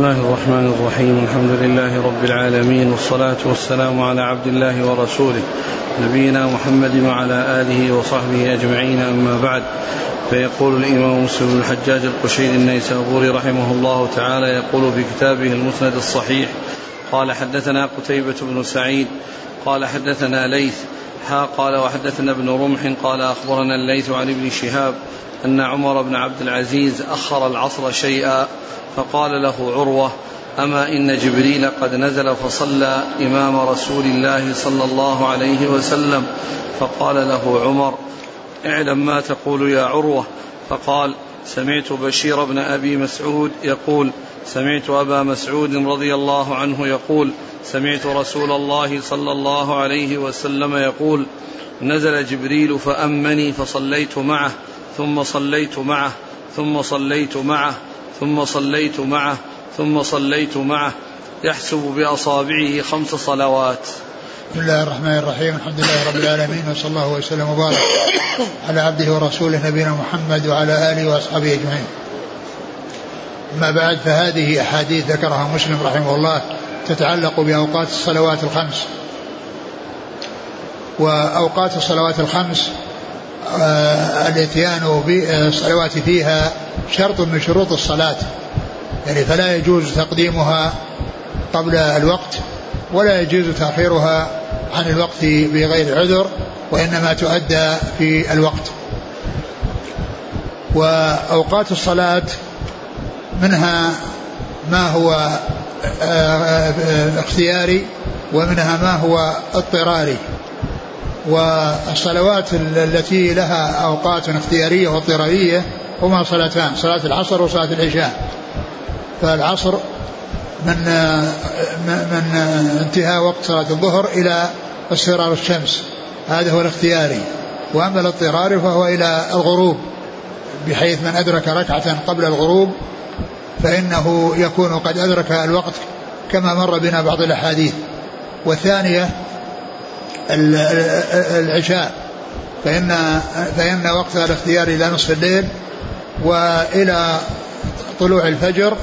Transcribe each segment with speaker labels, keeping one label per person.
Speaker 1: الله الرحمن الرحيم الحمد لله رب العالمين والصلاة والسلام على عبد الله ورسوله نبينا محمد وعلى آله وصحبه أجمعين أما بعد فيقول الإمام مسلم الحجاج القشيري النيسابوري رحمه الله تعالى يقول في كتابه المسند الصحيح قال حدثنا قتيبة بن سعيد قال حدثنا ليث حا قال وحدثنا ابن رمح قال أخبرنا الليث عن ابن شهاب أن عمر بن عبد العزيز أخر العصر شيئا فقال له عروة أما إن جبريل قد نزل فصلى إمام رسول الله صلى الله عليه وسلم؟ فقال له عمر اعلم ما تقول يا عروة. فقال سمعت بشير بن أبي مسعود يقول سمعت أبا مسعود رضي الله عنه يقول سمعت رسول الله صلى الله عليه وسلم يقول نزل جبريل فأمني فصليت معه ثم صليت معه ثم صليت معه. ثم صليت معه ثم صليت معه. يحسب بأصابعه خمس صلوات.
Speaker 2: بسم الله الرحمن الرحيم. الحمد لله رب العالمين وصلى الله وسلم وبارك على عبده ورسوله نبينا محمد وعلى آله وأصحابه أجمعين. أما بعد فهذه أحاديث ذكرها مسلم رحمه الله تتعلق بأوقات الصلوات الخمس. وأوقات الصلوات الخمس آه الاتيان بالصلوات فيها شرط من شروط الصلاة. يعني فلا يجوز تقديمها قبل الوقت ولا يجوز تأخيرها عن الوقت بغير عذر وإنما تؤدى في الوقت. وأوقات الصلاة منها ما هو اختياري ومنها ما هو اضطراري. والصلوات التي لها أوقات اختيارية واضطرارية هما صلاتان صلاة العصر وصلاة العشاء. فالعصر من من انتهاء وقت صلاة الظهر إلى اصفرار الشمس. هذا هو الاختياري. وأما الاضطراري فهو إلى الغروب بحيث من أدرك ركعة قبل الغروب فإنه يكون قد أدرك الوقت كما مر بنا بعض الأحاديث. والثانية العشاء. فإن فإن وقتها الاختياري إلى نصف الليل وإلى طلوع الفجر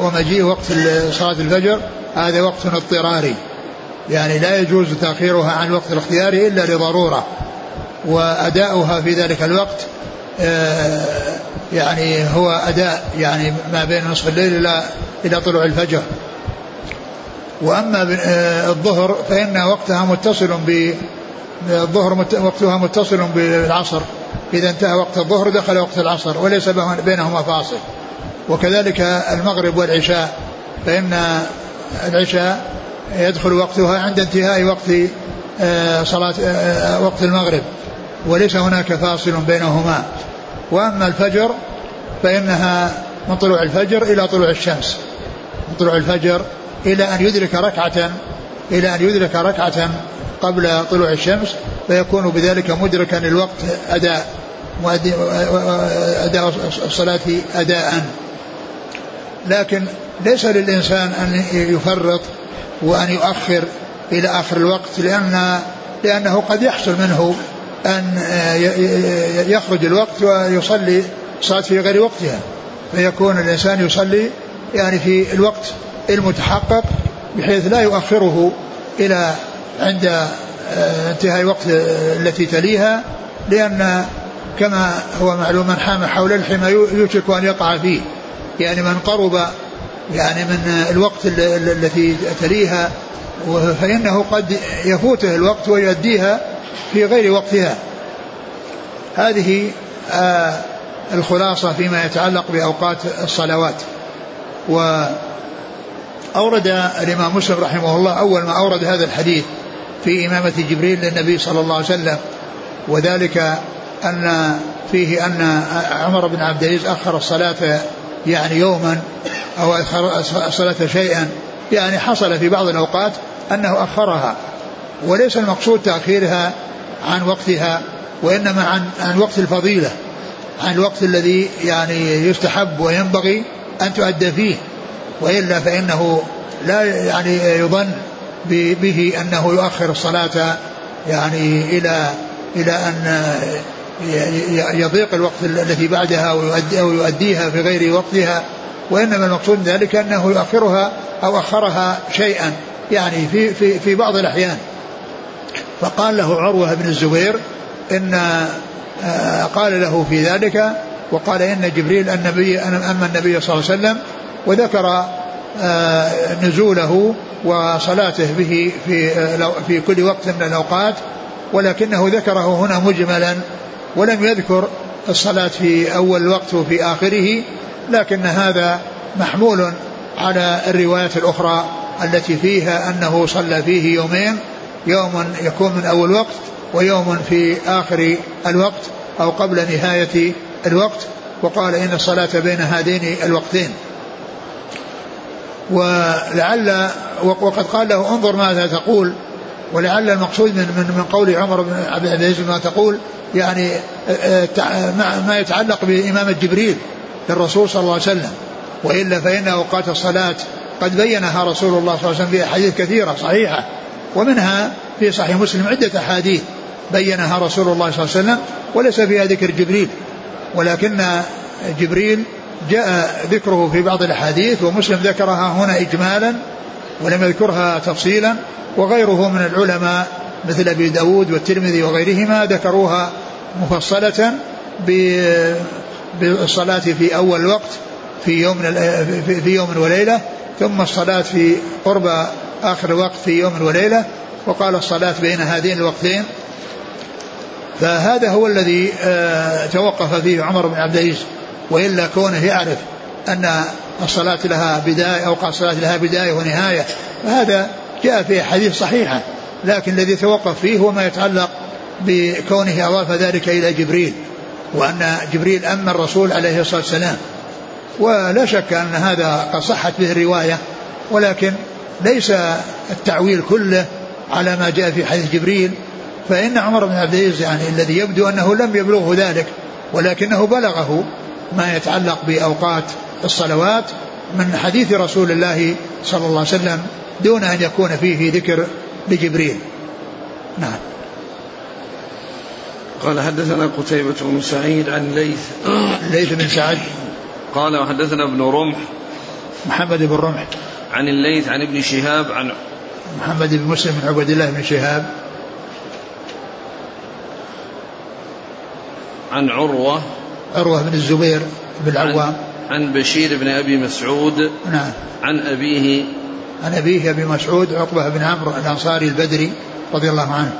Speaker 2: ومجيء وقت صلاة الفجر هذا وقت اضطراري. يعني لا يجوز تأخيرها عن الوقت الاختياري إلا لضرورة وأداؤها في ذلك الوقت يعني هو أداء يعني ما بين نصف الليل إلى إلى طلوع الفجر. وأما الظهر فإن وقتها متصل ب الظهر وقتها متصل بالعصر. إذا انتهى وقت الظهر دخل وقت العصر وليس بينهما فاصل. وكذلك المغرب والعشاء فإن العشاء يدخل وقتها عند انتهاء وقت صلاة وقت المغرب وليس هناك فاصل بينهما. وأما الفجر فإنها من طلوع الفجر إلى طلوع الشمس. من طلوع الفجر إلى أن يدرك ركعة إلى أن يدرك ركعة قبل طلوع الشمس فيكون بذلك مدركا للوقت أداء أداء الصلاة أداء. لكن ليس للإنسان أن يفرط وأن يؤخر إلى آخر الوقت لأن لأنه قد يحصل منه أن يخرج الوقت ويصلي صلاة في غير وقتها. فيكون الإنسان يصلي يعني في الوقت المتحقق بحيث لا يؤخره إلى عند انتهاء الوقت التي تليها لأن كما هو معلوم من حام حول الحمى يوشك أن يقع فيه. يعني من قرب يعني من الوقت التي تليها فإنه قد يفوته الوقت ويؤديها في غير وقتها. هذه آه الخلاصة فيما يتعلق بأوقات الصلوات. وأورد الإمام مسلم رحمه الله أول ما أورد هذا الحديث في إمامة جبريل للنبي صلى الله عليه وسلم وذلك أن فيه أن عمر بن عبد العزيز أخر الصلاة يعني يوما أو أخر الصلاة شيئا يعني حصل في بعض الأوقات أنه أخرها وليس المقصود تأخيرها عن وقتها وإنما عن عن وقت الفضيلة عن الوقت الذي يعني يستحب وينبغي أن تؤدى فيه. وإلا فإنه لا يعني يظن به أنه يؤخر الصلاة يعني إلى إلى أن يضيق الوقت الذي بعدها أو يؤديها في غير وقتها وإنما المقصود ذلك أنه يؤخرها أو أخرها شيئا يعني في, في, في بعض الأحيان. فقال له عروة بن الزبير إن آه، قال له في ذلك وقال إن جبريل النبي أما النبي صلى الله عليه وسلم وذكر آه، نزوله وصلاته به في آه، في كل وقت من الأوقات ولكنه ذكره هنا مجملا ولم يذكر الصلاة في أول الوقت وفي آخره لكن هذا محمول على الروايات الأخرى التي فيها أنه صلى فيه يومين يوم يكون من أول وقت ويوم في آخر الوقت أو قبل نهاية الوقت وقال إن الصلاة بين هذين الوقتين. ولعل وقد قال له انظر ماذا تقول ولعل المقصود من من, من قول عمر بن عبد العزيز ما تقول يعني ما يتعلق بإمامة جبريل للرسول صلى الله عليه وسلم وإلا فإن أوقات الصلاة قد بينها رسول الله صلى الله عليه وسلم في أحاديث كثيرة صحيحة ومنها في صحيح مسلم عدة أحاديث بينها رسول الله صلى الله عليه وسلم وليس فيها ذكر جبريل ولكن جبريل جاء ذكره في بعض الأحاديث ومسلم ذكرها هنا إجمالا ولم يذكرها تفصيلا وغيره من العلماء مثل أبي داود والترمذي وغيرهما ذكروها مفصلة بالصلاة في أول الوقت في يوم في يوم وليلة ثم الصلاة في قرب آخر الوقت في يوم وليلة وقال الصلاة بين هذين الوقتين. فهذا هو الذي آه، توقف فيه عمر بن عبد العزيز. وإلا كونه يعرف أن الصلاة لها بداية أو الصلاة لها بداية ونهاية فهذا جاء في حديث صحيحة لكن الذي توقف فيه هو ما يتعلق بكونه أضاف ذلك إلى جبريل وأن جبريل أما الرسول عليه الصلاة والسلام. ولا شك أن هذا قد صحت به الرواية ولكن ليس التعويل كله على ما جاء في حديث جبريل فإن عمر بن عبد العزيز يعني الذي يبدو أنه لم يبلغه ذلك ولكنه بلغه ما يتعلق بأوقات الصلوات من حديث رسول الله صلى الله عليه وسلم دون أن يكون فيه ذكر لجبريل. نعم.
Speaker 1: قال حدثنا قتيبة بن سعيد عن ليث.
Speaker 2: ليث بن سعد
Speaker 1: قال وحدثنا ابن رمح.
Speaker 2: محمد بن رمح.
Speaker 1: عن الليث عن ابن شهاب عن
Speaker 2: محمد بن مسلم بن عبد الله بن شهاب.
Speaker 1: عن عروة
Speaker 2: عروة بن الزبير بن العوام.
Speaker 1: عن, عن بشير بن أبي مسعود.
Speaker 2: نعم.
Speaker 1: عن أبيه.
Speaker 2: عن أبيه أبي مسعود عقبة بن عمرو الأنصاري البدري رضي الله عنه.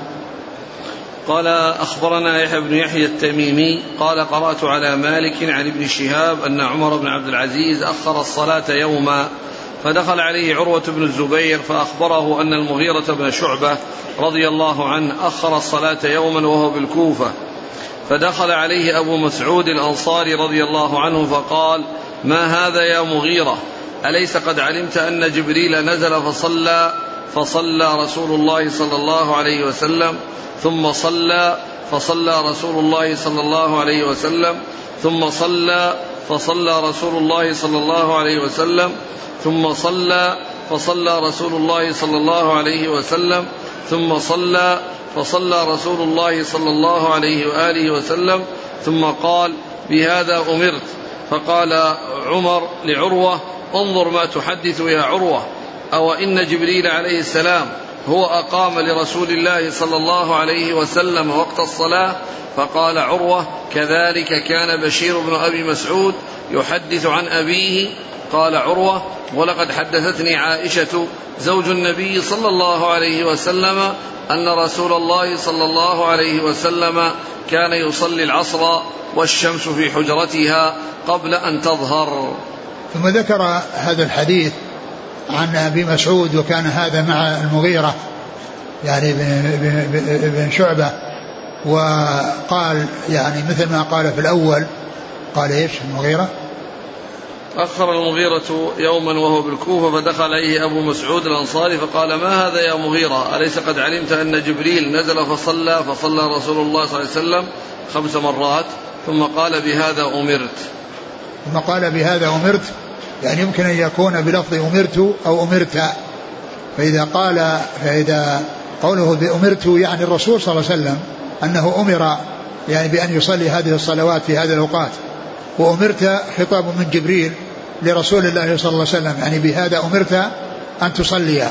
Speaker 1: قال أخبرنا يحيى بن يحيى التميمي قال قرأت على مالك عن ابن شهاب أن عمر بن عبد العزيز أخر الصلاة يوما فدخل عليه عروة بن الزبير فأخبره أن المغيرة بن شعبة رضي الله عنه أخر الصلاة يوما وهو بالكوفة. فدخل عليه أبو مسعود الأنصاري رضي الله عنه فقال ما هذا يا مغيرة؟ أليس قد علمت أن جبريل نزل فصلى فصلى رسول الله صلى الله عليه وسلم ثم صلى فصلى رسول الله صلى الله عليه وسلم ثم صلى فصلى رسول الله صلى الله عليه وسلم ثم صلى فصلى رسول الله صلى الله عليه وسلم ثم صلى فصلى رسول الله صلى الله عليه وآله وسلم ثم قال بهذا أمرت. فقال عمر لعروة انظر ما تحدث يا عروة. أو إن جبريل عليه السلام هو أقام لرسول الله صلى الله عليه وسلم وقت الصلاة. فقال عروة كذلك كان بشير بن أبي مسعود يحدث عن أبيه قال عروة ولقد حدثتني عائشة زوج النبي صلى الله عليه وسلم أن رسول الله صلى الله عليه وسلم كان يصلي العصر والشمس في حجرتها قبل أن تظهر.
Speaker 2: ثم ذكر هذا الحديث عن أبي مسعود وكان هذا مع المغيرة يعني بن شعبة وقال يعني مثل ما قال في الأول قال إيش؟ المغيرة؟
Speaker 1: أخر المغيرة يوما وهو بالكوفة فدخل عليه أبو مسعود الأنصاري فقال ما هذا يا مغيرة؟ أليس قد علمت أن جبريل نزل فصلى؟ فصلى رسول الله صلى الله عليه وسلم خمس مرات ثم قال بهذا أمرت.
Speaker 2: ثم قال بهذا أمرت؟ يعني يمكن أن يكون بلفظ أمرت أو أمرت. فإذا قال فإذا قوله بأمرت يعني الرسول صلى الله عليه وسلم أنه أمر يعني بأن يصلي هذه الصلوات في هذه الأوقات. وأمرت خطاب من جبريل لرسول الله صلى الله عليه وسلم. يعني بهذا أمرت أن تصلي.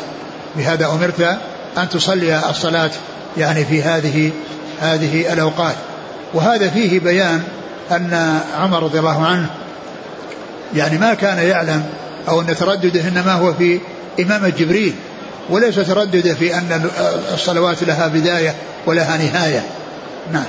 Speaker 2: بهذا أمرت أن تصلي الصلاة يعني في هذه هذه الأوقات. وهذا فيه بيان أن عمر رضي الله عنه يعني ما كان يعلم أو أن تردده إنما هو في إمامة جبريل وليس تردده في أن الصلوات لها بداية ولها نهاية. نعم.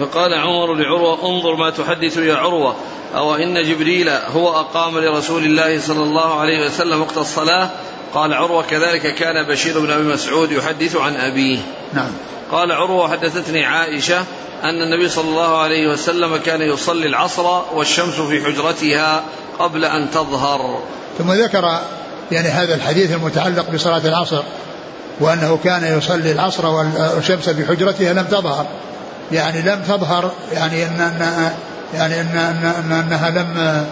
Speaker 1: فقال عمر لعروة انظر ما تحدث يا عروة. أو إن جبريل هو أقام لرسول الله صلى الله عليه وسلم وقت الصلاة. قال عروة كذلك كان بشير بن أبي مسعود يحدث عن أبيه.
Speaker 2: نعم.
Speaker 1: قال عروة حدثتني عائشة أن النبي صلى الله عليه وسلم كان يصلي العصر والشمس في حجرتها قبل أن تظهر.
Speaker 2: ثم ذكر يعني هذا الحديث المتعلق بصلاة العصر وأنه كان يصلي العصر والشمس في حجرتها لم تظهر. يعني لم تظهر يعني أن, أن يعني أن, أن, أنها لم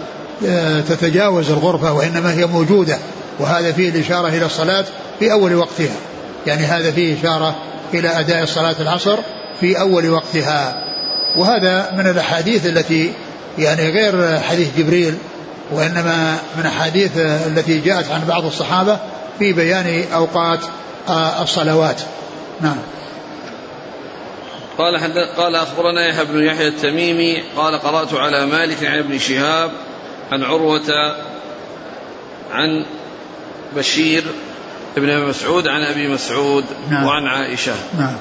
Speaker 2: آه، تتجاوز الغرفة وإنما هي موجودة وهذا فيه الإشارة إلى الصلاة في أول وقتها. يعني هذا فيه إشارة إلى أداء صلاة العصر في أول وقتها. وهذا من الأحاديث التي يعني غير حديث جبريل وإنما من أحاديث التي جاءت عن بعض الصحابة في بيان أوقات آه، الصلوات. نعم.
Speaker 1: قال قال أخبرنا يحيى بن يحيى التميمي قال قرأت على مالك عن ابن شهاب عن عروة عن بشير ابن ابي مسعود عن أبي مسعود نعم. وعن عائشة
Speaker 2: نعم.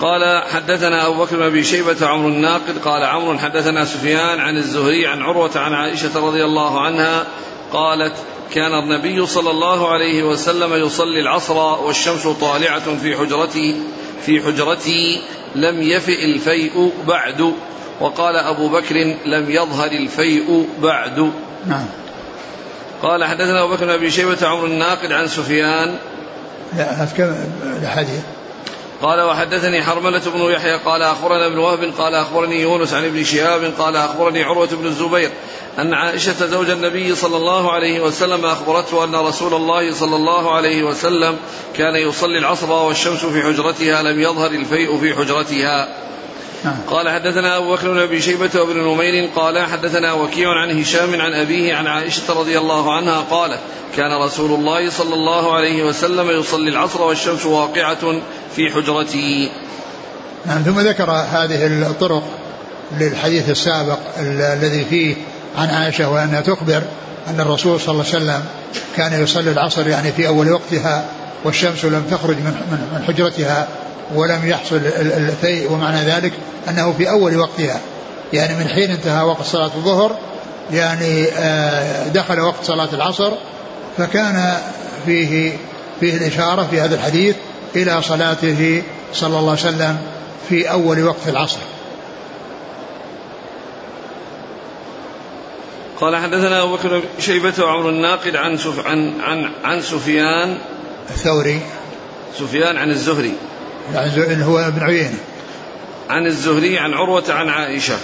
Speaker 1: قال حدثنا أبو بكر بن أبي شيبة عمرو الناقد قال عمرو حدثنا سفيان عن الزهري عن عروة عن عائشة رضي الله عنها قالت كان النبي صلى الله عليه وسلم يصلي العصر والشمس طالعة في حجرتي في حجرتي لم يفئ الفيء بعد. وقال أبو بكر لم يظهر الفيء بعد.
Speaker 2: نعم.
Speaker 1: قال حدثنا أبو بكر بن شيبة عمر الناقد عن سفيان.
Speaker 2: لا الحديث
Speaker 1: قال وحدثني حرملة بن يحيى قال أخبرنا ابن وهب قال أخبرني يونس عن ابن شهاب قال أخبرني عروة بن الزبير أن عائشة زوج النبي صلى الله عليه وسلم أخبرته أن رسول الله صلى الله عليه وسلم كان يصلي العصر والشمس في حجرتها لم يظهر الفيء في حجرتها نعم. قال حدثنا أبو بكر بن أبي شيبة وابن نمير قال حدثنا وكيع عن هشام عن أبيه عن عائشة رضي الله عنها قالت كان رسول الله صلى الله عليه وسلم يصلي العصر والشمس واقعة في حجرته
Speaker 2: نعم ثم ذكر هذه الطرق للحديث السابق الذي فيه عن عائشة وأنها تخبر أن الرسول صلى الله عليه وسلم كان يصلي العصر يعني في أول وقتها والشمس لم تخرج من حجرتها ولم يحصل الفيء ومعنى ذلك أنه في أول وقتها. يعني من حين انتهى وقت صلاة الظهر يعني آه، دخل وقت صلاة العصر فكان فيه فيه الإشارة في هذا الحديث إلى صلاته صلى الله عليه وسلم في أول وقت العصر.
Speaker 1: قال حدثنا أبو بكر شيبة وعمر الناقد عن سف عن عن عن سفيان.
Speaker 2: الثوري.
Speaker 1: سفيان عن الزهري.
Speaker 2: يعني هو ابن عيينة.
Speaker 1: عن الزهري عن عروة عن عائشة.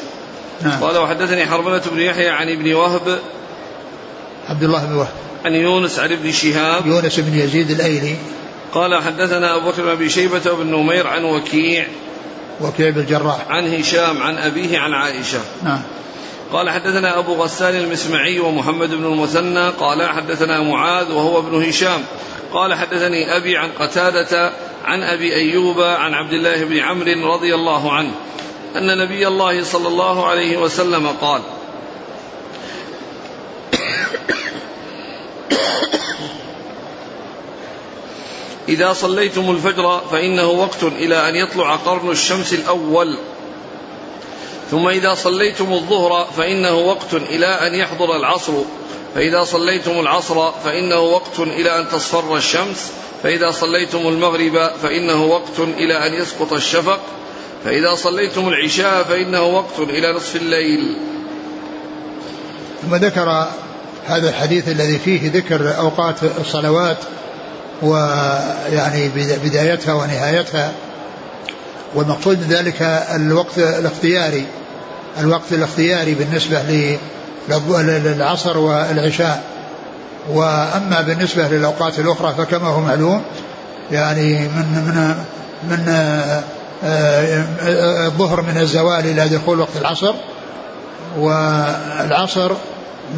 Speaker 1: نعم. قال وحدثني حرملة بن يحيى عن ابن وهب.
Speaker 2: عبد الله بن وهب.
Speaker 1: عن يونس عن ابن شهاب.
Speaker 2: يونس بن يزيد الأيلي.
Speaker 1: قال حدثنا أبو بكر بن أبي شيبة وابن نمير عن وكيع
Speaker 2: وكيع بن الجراح.
Speaker 1: عن هشام عن أبيه عن عائشة.
Speaker 2: نعم.
Speaker 1: قال حدثنا أبو غسان المسمعي ومحمد بن المثنى قال حدثنا معاذ وهو ابن هشام. قال حدثني أبي عن قتادة عن أبي أيوب عن عبد الله بن عمرو رضي الله عنه أن نبي الله صلى الله عليه وسلم قال إذا صليتم الفجر فإنه وقت إلى أن يطلع قرن الشمس الأول. ثم إذا صليتم الظهر فإنه وقت إلى أن يحضر العصر. فإذا صليتم العصر فإنه وقت إلى أن تصفر الشمس. فإذا صليتم المغرب فإنه وقت إلى أن يسقط الشفق. فإذا صليتم العشاء فإنه وقت إلى نصف الليل.
Speaker 2: ثم ذكر هذا الحديث الذي فيه ذكر أوقات الصلوات ويعني بدايتها ونهايتها. والمقصود من ذلك الوقت الاختياري الوقت الاختياري بالنسبة للعصر والعشاء. وأما بالنسبة للأوقات الأخرى فكما هو معلوم يعني من من من آه، الظهر من الزوال إلى دخول وقت العصر والعصر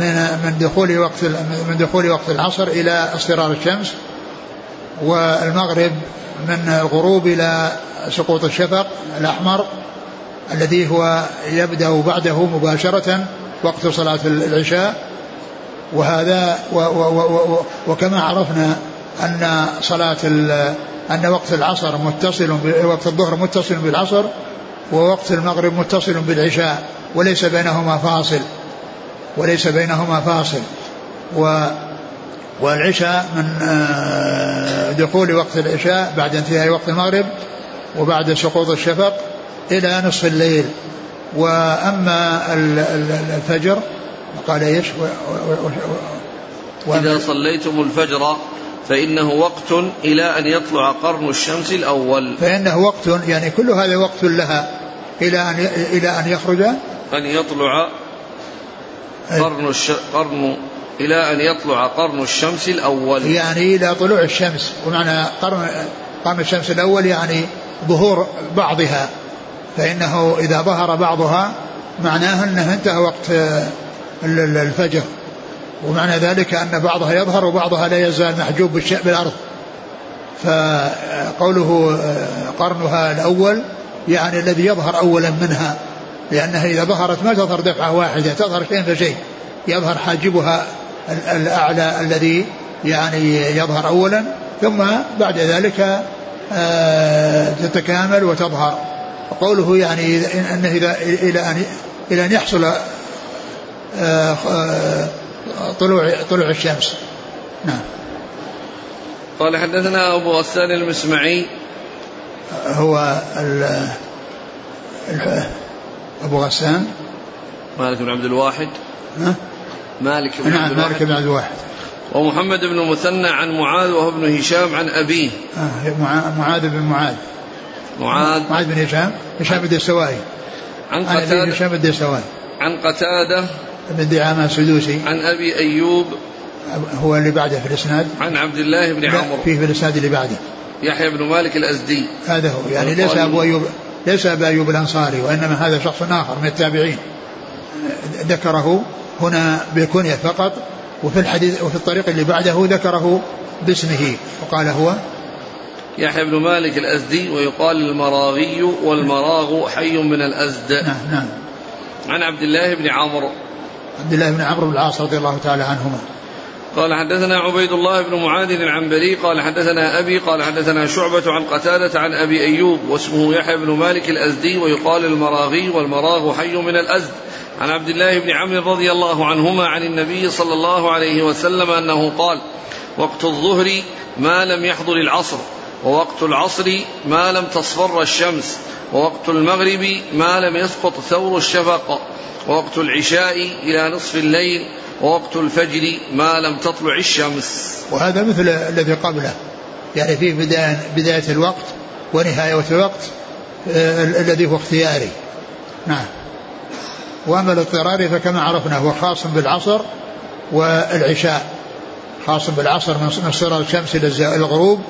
Speaker 2: من من دخول وقت من دخول وقت العصر إلى اصفرار الشمس والمغرب من الغروب إلى سقوط الشفق الأحمر الذي هو يبدأ بعده مباشرة وقت صلاة العشاء. وهذا و و و وكما عرفنا أن صلاة أن وقت العصر متصل وقت الظهر متصل بالعصر ووقت المغرب متصل بالعشاء وليس بينهما فاصل وليس بينهما فاصل. و والعشاء من آه، دخول وقت العشاء بعد انتهاء وقت المغرب وبعد سقوط الشفق إلى نصف الليل. وأما الفجر قال إيش؟
Speaker 1: إذا صليتم الفجر فإنه وقت إلى أن يطلع قرن الشمس الأول.
Speaker 2: فإنه وقت يعني كل هذا وقت لها إلى أن إلى أن يخرج.
Speaker 1: أن يطلع قرن الش... قرن إلى أن يطلع قرن الشمس الأول.
Speaker 2: يعني إلى طلوع الشمس ومعنى قرن قرن الشمس الأول يعني ظهور بعضها فإنه إذا ظهر بعضها معناه أنه انتهى وقت الفجر. ومعنى ذلك أن بعضها يظهر وبعضها لا يزال محجوب بالأرض. فقوله قرنها الأول يعني الذي يظهر أولا منها لأنها إذا ظهرت ما تظهر دفعة واحدة تظهر شيء فشيء. يظهر حاجبها الأعلى الذي يعني يظهر أولا ثم بعد ذلك آه، تتكامل وتظهر. قوله يعني أنه إذا إلى أن إلى أن يحصل آه، آه، طلوع طلوع الشمس. نعم.
Speaker 1: قال حدثنا أبو غسان المسمعي.
Speaker 2: هو ال أبو غسان.
Speaker 1: مالك بن عبد الواحد. ها؟ مالك بن
Speaker 2: نعم عبد الواحد. مالك بن عبد الواحد.
Speaker 1: ومحمد بن المثنى عن معاذ وهو ابن هشام عن أبيه.
Speaker 2: آه معاذ بن معاذ.
Speaker 1: معاذ.
Speaker 2: معاذ بن هشام؟ هشام بن الدستوائي.
Speaker 1: عن قتادة.
Speaker 2: هشام بن الدستوائي.
Speaker 1: عن قتادة.
Speaker 2: بن دعامة السدوسي.
Speaker 1: عن أبي أيوب.
Speaker 2: هو اللي بعده في الإسناد.
Speaker 1: عن عبد الله بن عمرو.
Speaker 2: فيه في الإسناد اللي بعده.
Speaker 1: يحيى بن مالك الأزدي.
Speaker 2: هذا هو. يعني ليس أبو أيوب ليس أبو أيوب الأنصاري وإنما هذا شخص آخر من التابعين. ذكره هنا بالكنية فقط وفي الحديث وفي الطريق اللي بعده ذكره باسمه وقال هو
Speaker 1: يحيى بن مالك الأزدي ويقال المراغي والمراغ حي من الأزد.
Speaker 2: نعم نعم.
Speaker 1: عن عبد الله بن عمرو.
Speaker 2: عبد الله بن عمرو بن العاص رضي الله تعالى عنهما.
Speaker 1: قال حدثنا عبيد الله بن معاذ العنبري قال حدثنا أبي قال حدثنا شعبة عن قتادة عن أبي أيوب واسمه يحيى بن مالك الأزدي ويقال المراغي والمراغ حي من الأزد. عن عبد الله بن عمرو رضي الله عنهما عن النبي صلى الله عليه وسلم أنه قال وقت الظهر ما لم يحضر العصر ووقت العصر ما لم تصفر الشمس ووقت المغرب ما لم يسقط ثور الشفق ووقت العشاء إلى نصف الليل ووقت الفجر ما لم تطلع الشمس.
Speaker 2: وهذا مثل الذي قبله. يعني في بداية, بداية الوقت ونهاية الوقت آه الذي هو اختياري. نعم. وأما الاضطراري فكما عرفنا هو خاص بالعصر والعشاء. خاص بالعصر من صغر الشمس إلى الغروب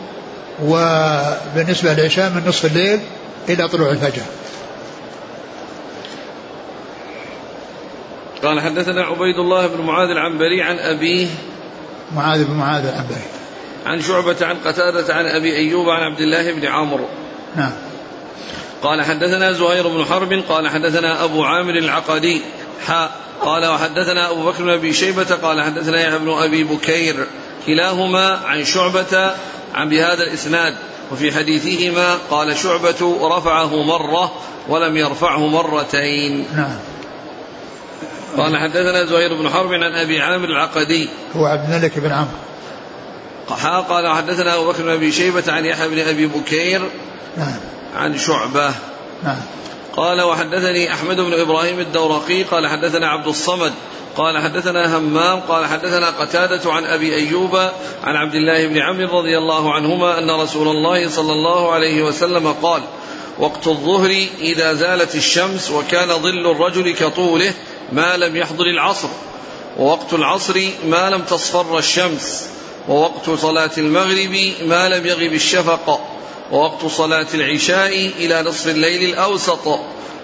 Speaker 2: وبالنسبة للعشاء من نصف الليل إلى طلوع الفجر.
Speaker 1: قال حدثنا عبيد الله بن معاذ العنبري عن أبيه
Speaker 2: معاذ بن معاذ العنبري.
Speaker 1: عن شعبة عن قتادة عن أبي أيوب عن عبد الله بن عمرو.
Speaker 2: نعم.
Speaker 1: قال حدثنا زهير بن حرب قال حدثنا أبو عامر العقدي حاء قال وحدثنا أبو بكر بن أبي شيبة قال حدثنا يحيى بن أبي بكير كلاهما عن شعبة عن بهذا الإسناد وفي حديثهما قال شعبة رفعه مرة ولم يرفعه مرتين.
Speaker 2: نعم.
Speaker 1: قال حدثنا زهير بن حرب عن أبي عامر العقدي.
Speaker 2: هو عبد الملك بن عمرو.
Speaker 1: قال حدثنا أبو بكر بن أبي شيبة عن يحيى بن أبي بكير
Speaker 2: نعم.
Speaker 1: عن شعبة.
Speaker 2: نعم.
Speaker 1: قال وحدثني أحمد بن إبراهيم الدورقي. قال حدثنا عبد الصمد. قال حدثنا همام. قال حدثنا قتادة عن أبي أيوب عن عبد الله بن عمرو رضي الله عنهما أن رسول الله صلى الله عليه وسلم قال وقت الظهر إذا زالت الشمس وكان ظل الرجل كطوله ما لم يحضر العصر ووقت العصر ما لم تصفر الشمس ووقت صلاة المغرب ما لم يغب الشفق ووقت صلاة العشاء إلى نصف الليل الأوسط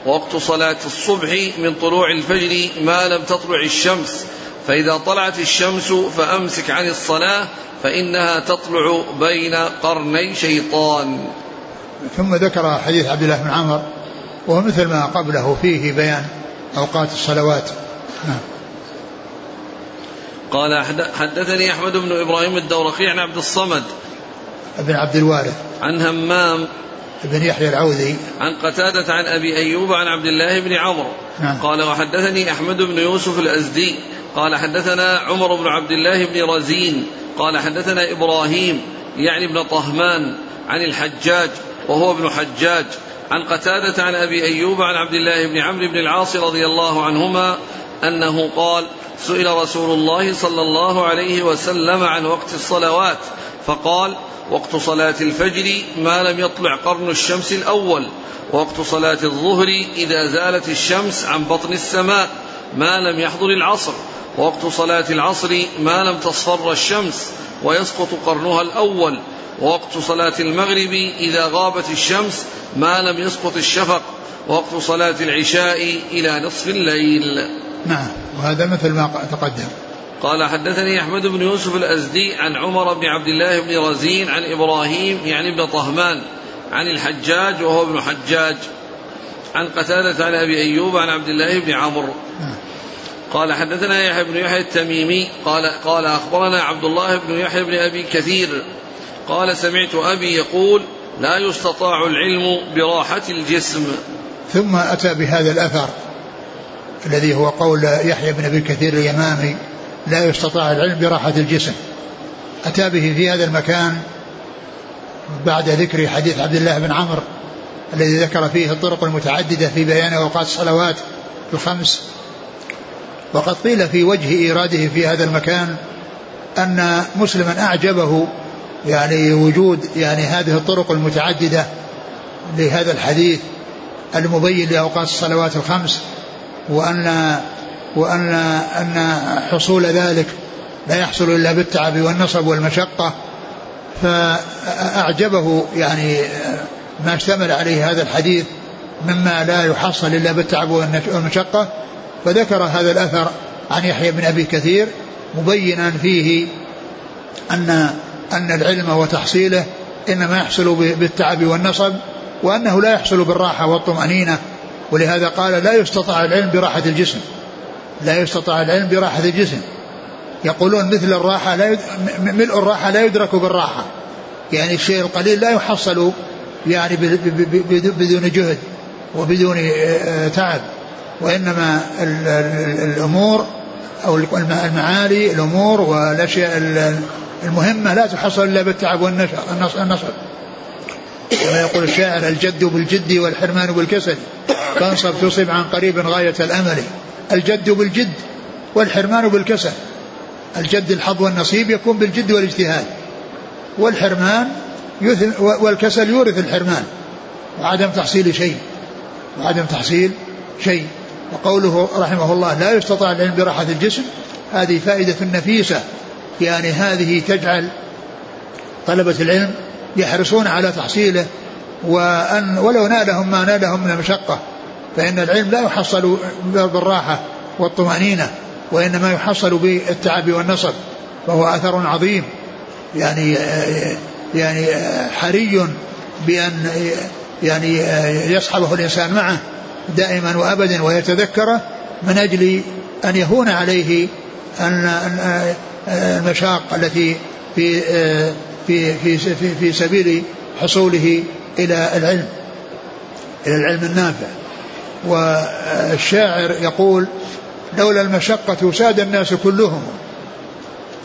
Speaker 1: ووقت صلاة الصبح من طلوع الفجر ما لم تطلع الشمس. فإذا طلعت الشمس فأمسك عن الصلاة فإنها تطلع بين قرني شيطان.
Speaker 2: ثم ذكر حديث عبد الله بن عمر وهو مثل ما قبله فيه بيان أوقات الصلوات. نعم.
Speaker 1: قال حدثني أحمد بن إبراهيم الدورقي عن عبد الصمد.
Speaker 2: بن عبد الوارث.
Speaker 1: عن همام.
Speaker 2: بن يحيى العوذي.
Speaker 1: عن قتادة عن أبي أيوب عن عبد الله بن عمرو. نعم. قال وحدثني أحمد بن يوسف الأزدي. قال حدثنا عمر بن عبد الله بن رزين. قال حدثنا إبراهيم يعني ابن طهمان عن الحجاج وهو ابن حجاج. عن قتادة عن أبي أيوب عن عبد الله بن عمرو بن العاص رضي الله عنهما أنه قال سئل رسول الله صلى الله عليه وسلم عن وقت الصلوات فقال وقت صلاة الفجر ما لم يطلع قرن الشمس الأول وقت صلاة الظهر إذا زالت الشمس عن بطن السماء ما لم يحضر العصر وقت صلاة العصر ما لم تصفر الشمس ويسقط قرنها الأول ووقت صلاة المغرب إذا غابت الشمس ما لم يسقط الشفق وقت صلاة العشاء إلى نصف الليل.
Speaker 2: نعم وهذا مثل ما تقدم.
Speaker 1: قال حدثني أحمد بن يوسف الأزدي عن عمر بن عبد الله بن رزين عن إبراهيم يعني ابن طهمان عن الحجاج وهو ابن حجاج عن قتادة عن أبي أيوب عن عبد الله بن عمرو. قال حدثنا يحيى بن يحيى التميمي قال قال أخبرنا عبد الله بن يحيى بن أبي كثير قال سمعت أبي يقول لا يستطاع العلم براحة الجسم.
Speaker 2: ثم أتى بهذا الأثر الذي هو قول يحيى بن أبي كثير اليمامي لا يستطاع العلم براحة الجسم. أتى به في هذا المكان بعد ذكر حديث عبد الله بن عمرو الذي ذكر فيه الطرق المتعددة في بيان أوقات الصلوات الخمس. وقد قيل في وجه إيراده في هذا المكان أن مسلما أعجبه يعني وجود يعني هذه الطرق المتعددة لهذا الحديث المبين لأوقات الصلوات الخمس وأن وأن أن حصول ذلك لا يحصل إلا بالتعب والنصب والمشقة. فأعجبه يعني ما اشتمل عليه هذا الحديث مما لا يحصل إلا بالتعب والمشقة. فذكر هذا الأثر عن يحيى بن أبي كثير مبينا فيه أن أن العلم وتحصيله إنما يحصل بالتعب والنصب وأنه لا يحصل بالراحة والطمأنينة. ولهذا قال لا يستطاع العلم براحة الجسم. لا يستطاع العلم براحة الجسم. يقولون مثل الراحة لا يد... ملء الراحة لا يدرك بالراحة. يعني الشيء القليل لا يحصل يعني بدون جهد وبدون آه، تعب. وإنما الأمور أو المعالي الأمور والأشياء المهمة لا تحصل إلا بالتعب والنصر كما يقول الشاعر الجد بالجد والحرمان بالكسل. فانصب تصب عن قريب غاية الأمل. الجد بالجد والحرمان بالكسل. الجد الحظ والنصيب يكون بالجد والاجتهاد. والحرمان والكسل يورث الحرمان. وعدم تحصيل شيء. وعدم تحصيل شيء. وقوله رحمه الله لا يستطاع العلم براحة الجسم. هذه فائدة نفيسة. يعني هذه تجعل طلبة العلم يحرصون على تحصيله وأن ولو نالهم ما نالهم من المشقة فإن العلم لا يحصل بالراحة والطمأنينة وإنما يحصل بالتعب والنصب فهو أثر عظيم. يعني يعني حري بأن يعني يصحبه الإنسان معه دائما وأبدا ويتذكره من أجل أن يهون عليه أن المشاق التي في في في في, سبيل حصوله إلى العلم إلى العلم النافع. والشاعر يقول لولا المشقة ساد الناس كلهم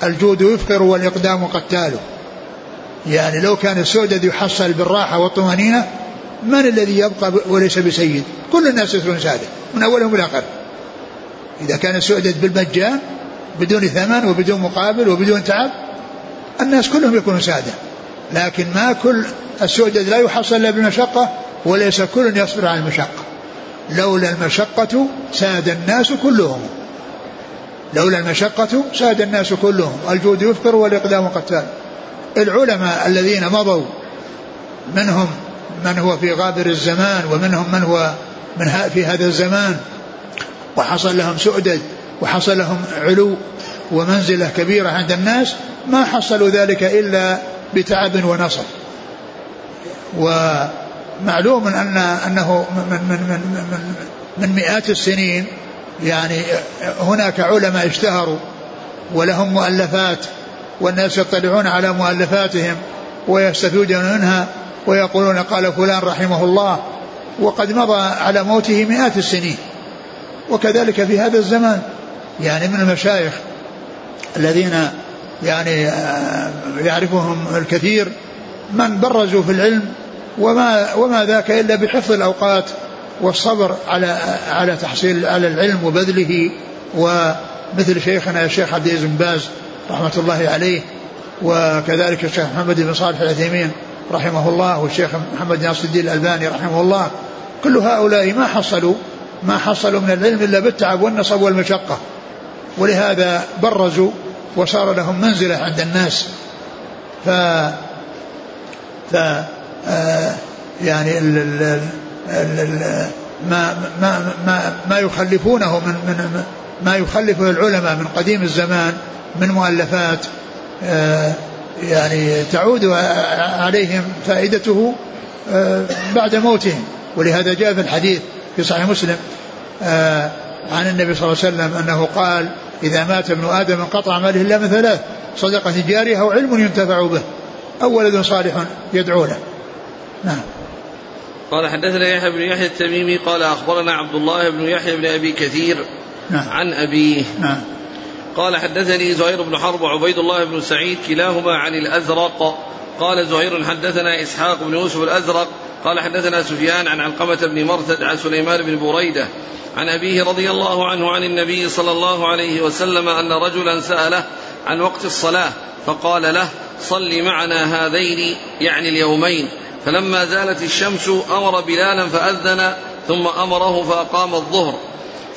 Speaker 2: الجود يفقر والإقدام قتال. يعني لو كان السؤدد يحصل بالراحة والطمأنينة من الذي يبقى وليس بسيد؟ كل الناس يصيرون سادة من أولهم إلى آخر. إذا كان السؤدد بالمجان بدون ثمن وبدون مقابل وبدون تعب الناس كلهم يكونون سادة لكن ما كل السؤدد لا يحصل إلا بالمشقة وليس كل يصبر على المشقة. لولا المشقة ساد الناس كلهم. لولا المشقة ساد الناس كلهم. الجود يفطر والإقدام قتال. العلماء الذين مضوا منهم من هو في غابر الزمان ومنهم من هو من في هذا الزمان؟ وحصل لهم سؤدد وحصل لهم علو ومنزلة كبيرة عند الناس ما حصلوا ذلك إلا بتعب ونصر ومعلوم أن أنه من, من, من, من, من مئات السنين يعني هناك علماء اشتهروا ولهم مؤلفات والناس يطلعون على مؤلفاتهم ويستفيدون منها ويقولون قال فلان رحمه الله وقد مضى على موته مئات السنين. وكذلك في هذا الزمان. يعني من المشايخ الذين يعني آه، يعرفهم الكثير من برزوا في العلم وما وما ذاك إلا بحفظ الأوقات والصبر على على تحصيل على العلم وبذله. ومثل شيخنا الشيخ عبد العزيز بن باز رحمة الله عليه وكذلك الشيخ محمد بن صالح العثيمين رحمه الله والشيخ محمد ناصر الدين الألباني رحمه الله. كل هؤلاء ما حصلوا ما حصلوا من العلم إلا بالتعب والنصب والمشقة. ولهذا برزوا وصار لهم منزلة عند الناس. ف ف آه، يعني ال ال ال ما ما ما ما يخلفونه من من ما يخلفه العلماء من قديم الزمان من مؤلفات آه، يعني تعود عليهم فائدته آه، بعد موتهم. ولهذا جاء في الحديث في صحيح مسلم آه، عن النبي صلى الله عليه وسلم أنه قال إذا مات ابن آدم انقطع ماله إلا من ثلاث صدقة جارية أو علم ينتفع به أو ولد صالح يدعو له. نعم.
Speaker 1: قال حدثنا يحيى بن يحيى التميمي قال أخبرنا عبد الله بن يحيى بن أبي كثير نعم. عن أبيه. نعم. قال حدثني زهير بن حرب وعبيد الله بن سعيد كلاهما عن الأزرق. قال زهير حدثنا إسحاق بن يوسف الأزرق قال حدثنا سفيان عن علقمة بن مرثد عن سليمان بن بريدة عن أبيه رضي الله عنه عن النبي صلى الله عليه وسلم أن رجلا سأله عن وقت الصلاة فقال له صل معنا هذين يعني اليومين فلما زالت الشمس أمر بلالا فأذن ثم أمره فأقام الظهر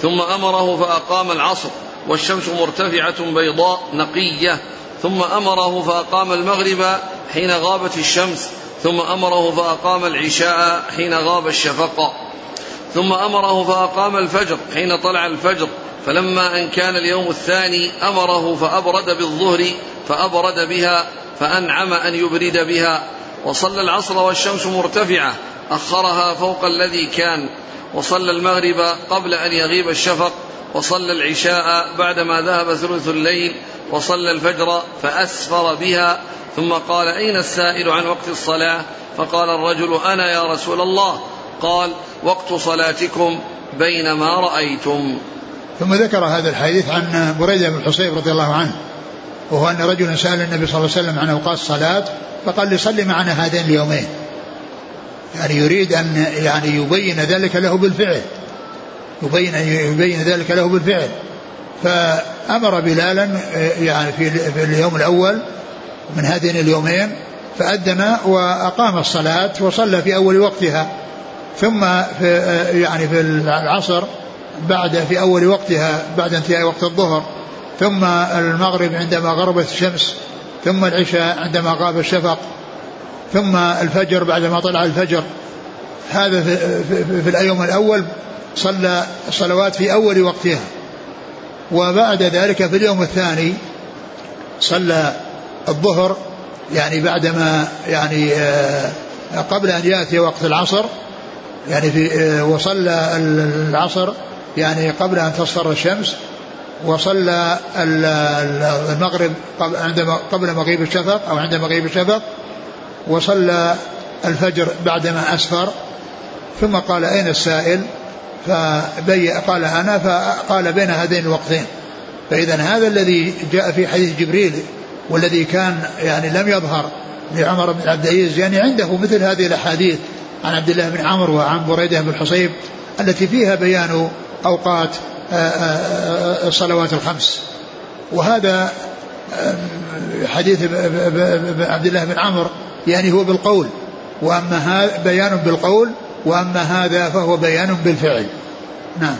Speaker 1: ثم أمره فأقام العصر والشمس مرتفعة بيضاء نقية ثم أمره فأقام المغرب حين غابت الشمس. ثم أمره فأقام العشاء حين غاب الشفق. ثم أمره فأقام الفجر حين طلع الفجر. فلما أن كان اليوم الثاني أمره فأبرد بالظهر فأبرد بها فأنعم أن يبرد بها. وصلى العصر والشمس مرتفعة أخرها فوق الذي كان. وصلى المغرب قبل أن يغيب الشفق. وصلى العشاء بعدما ذهب ثلث الليل. وصلى الفجر فأسفر بها ثم قال أين السائل عن وقت الصلاة؟ فقال الرجل أنا يا رسول الله. قال وقت صلاتكم بينما رأيتم.
Speaker 2: ثم ذكر هذا الحديث عن بريدة بن الحصيب رضي الله عنه وهو أن رجلا سأل النبي صلى الله عليه وسلم عن أوقات الصلاة فقال لي معنا هذين اليومين. يعني يريد أن يعني يبين ذلك له بالفعل. يبين يبين ذلك له بالفعل. فأمر بلالا يعني في, في اليوم الأول من هذين اليومين فأذن وأقام الصلاة وصلى في أول وقتها. ثم في يعني في العصر بعد في أول وقتها بعد انتهاء وقت الظهر. ثم المغرب عندما غربت الشمس ثم العشاء عندما غاب الشفق ثم الفجر بعدما طلع الفجر. هذا في, في, في اليوم الأول صلى الصلوات في أول وقتها. وبعد ذلك في اليوم الثاني صلى الظهر يعني بعدما يعني آه، قبل أن يأتي وقت العصر يعني في آه، وصلى العصر يعني قبل أن تصفر الشمس وصلى المغرب عندما قبل مغيب الشفق أو عند مغيب الشفق وصلى الفجر بعدما أسفر ثم قال أين السائل؟ فبي قال أنا فقال بين هذين الوقتين. فإذا هذا الذي جاء في حديث جبريل والذي كان يعني لم يظهر لعمر بن عبد العزيز يعني عنده مثل هذه الأحاديث عن عبد الله بن عمرو وعن بريدة بن الحصيب التي فيها بيان أوقات آه، آه، آه، الصلوات الخمس. وهذا حديث عبد الله بن عمرو يعني هو بالقول. وأما بيان بالقول وأما هذا فهو بيان بالفعل. نعم.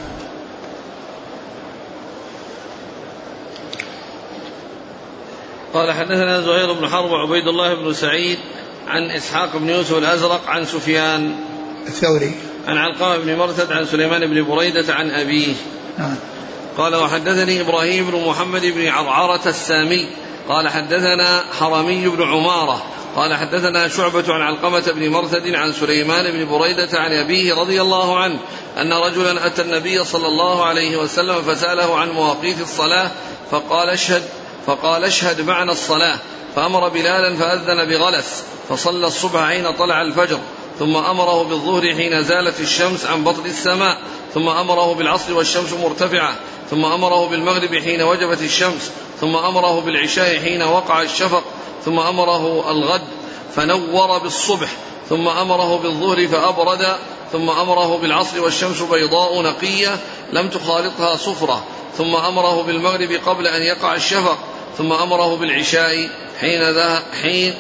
Speaker 1: قال حدثنا زهير بن حرب وعبيد الله بن سعيد عن إسحاق بن يوسف الأزرق عن سفيان
Speaker 2: الثوري.
Speaker 1: عن علقمة بن مرثد عن سليمان بن بريدة عن أبيه.
Speaker 2: نعم.
Speaker 1: قال وحدثني إبراهيم بن محمد بن عرعرة السامي قال حدثنا حرمي بن عمارة قال حدثنا شعبة عن علقمة بن مرثد عن سليمان بن بريدة عن أبيه رضي الله عنه أن رجلا أتى النبي صلى الله عليه وسلم فسأله عن مواقيت الصلاة فقال اشهد فقال اشهد معنا الصلاة فأمر بلالا فأذن بغلس فصلى الصبح حين طلع الفجر. ثم أمره بالظهر حين زالت الشمس عن بطن السماء ثم أمره بالعصر والشمس مرتفعة ثم أمره بالمغرب حين وجبت الشمس ثم أمره بالعشاء حين وقع الشفق ثم أمره الغد فنور بالصبح ثم أمره بالظهر فأبرد ثم أمره بالعصر والشمس بيضاء نقية لم تخالطها صفرة ثم أمره بالمغرب قبل أن يقع الشفق ثم أمره بالعشاء حين ذهب حين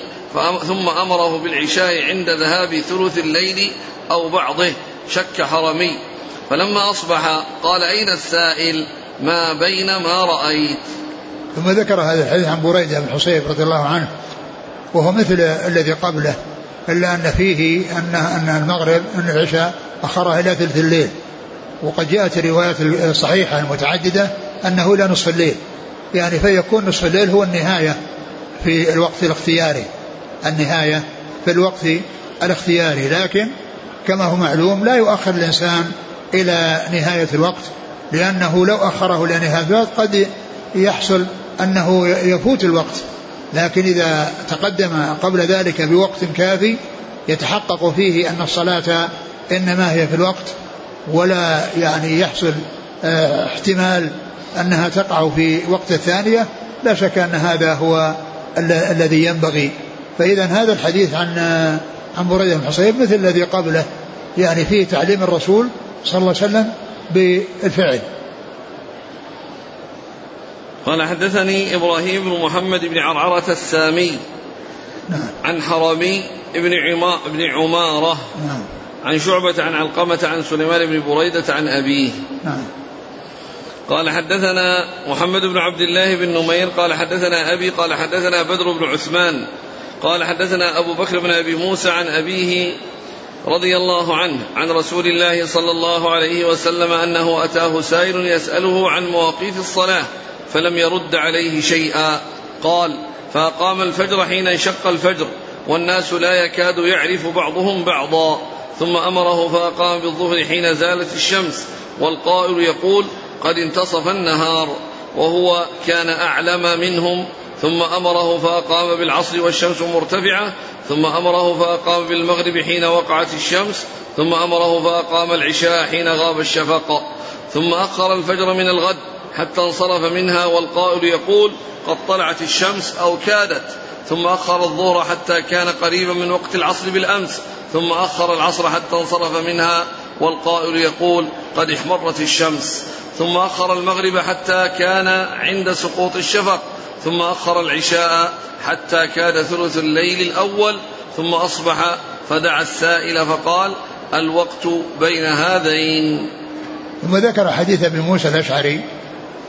Speaker 1: ثم أمره بالعشاء عند ذهاب ثلث الليل أو بعضه شك حرمي. فلما أصبح قال أين السائل؟ ما بين ما رأيت.
Speaker 2: ثم ذكر هذا الحديث عن بريدة بن حصيب رضي الله عنه وهو مثل الذي قبله إلا أن فيه أن أن المغرب أن العشاء أخرها إلى ثلث الليل. وقد جاءت الروايات الصحيحة المتعددة أنه إلى نصف الليل. يعني فيكون نصف الليل هو النهاية في الوقت الاختياري. النهاية في الوقت الاختياري لكن كما هو معلوم لا يؤخر الإنسان إلى نهاية الوقت لأنه لو أخره إلى نهاية الوقت قد يحصل أنه يفوت الوقت. لكن إذا تقدم قبل ذلك بوقت كافي يتحقق فيه أن الصلاة إنما هي في الوقت ولا يعني يحصل آه، احتمال أنها تقع في وقت الثانية لا شك أن هذا هو الذي ينبغي. فإذا هذا الحديث عن عن بريدة بن حصيب مثل الذي قبله يعني فيه تعليم الرسول صلى الله عليه وسلم بالفعل
Speaker 1: قال حدثني إبراهيم بن محمد بن عرعرة السامي نعم. عن حرمي بن عما بن عمارة نعم. عن شعبة عن علقمة عن سليمان بن بريدة عن أبيه نعم. قال حدثنا محمد بن عبد الله بن نمير قال حدثنا أبي قال حدثنا بدر بن عثمان قال حدثنا أبو بكر بن أبي موسى عن أبيه رضي الله عنه عن رسول الله صلى الله عليه وسلم أنه أتاه سائل يسأله عن مواقيت الصلاة فلم يرد عليه شيئا. قال فأقام الفجر حين انشق الفجر والناس لا يكاد يعرف بعضهم بعضا. ثم أمره فأقام بالظهر حين زالت الشمس والقائل يقول قد انتصف النهار وهو كان أعلم منهم ثم أمره فأقام بالعصر والشمس مرتفعة ثم أمره فأقام بالمغرب حين وقعت الشمس ثم أمره فأقام العشاء حين غاب الشفق ثم أخر الفجر من الغد حتى انصرف منها والقائل يقول قد طلعت الشمس أو كادت ثم أخر الظهر حتى كان قريبا من وقت العصر بالأمس ثم أخر العصر حتى انصرف منها والقائل يقول قد احمرت الشمس ثم أخر المغرب حتى كان عند سقوط الشفق. ثم أخر العشاء حتى كاد ثلث الليل الأول ثم أصبح فدعا السائل فقال الوقت بين هذين.
Speaker 2: ثم ذكر حديث أبي موسى الأشعري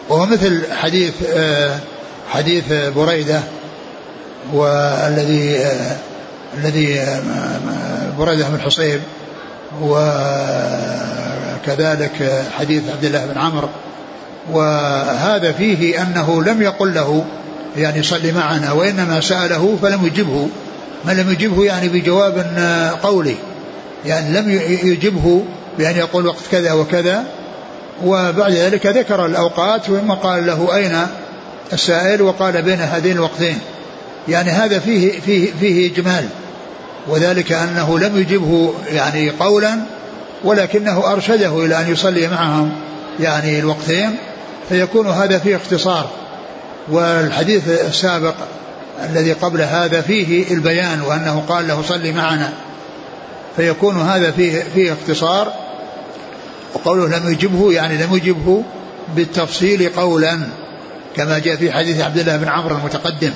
Speaker 2: وهو مثل حديث آه، حديث بريدة والذي آه، الذي آه، بريدة بن حصيب وكذلك حديث عبد الله بن عمرو. وهذا فيه أنه لم يقل له يعني صل معنا وإنما سأله فلم يجبه. ما لم يجبه يعني بجواب قولي يعني لم يجبه بأن يقول وقت كذا وكذا. وبعد ذلك ذكر الأوقات ثم قال له أين السائل وقال بين هذين الوقتين. يعني هذا فيه فيه فيه إجمال. وذلك أنه لم يجبه يعني قولا ولكنه أرشده إلى أن يصلي معهم يعني الوقتين. فيكون هذا فيه اختصار والحديث السابق الذي قبل هذا فيه البيان وأنه قال له صلي معنا فيكون هذا فيه فيه اختصار وقوله لم يجبه يعني لم يجبه بالتفصيل قولا كما جاء في حديث عبد الله بن عمرو المتقدم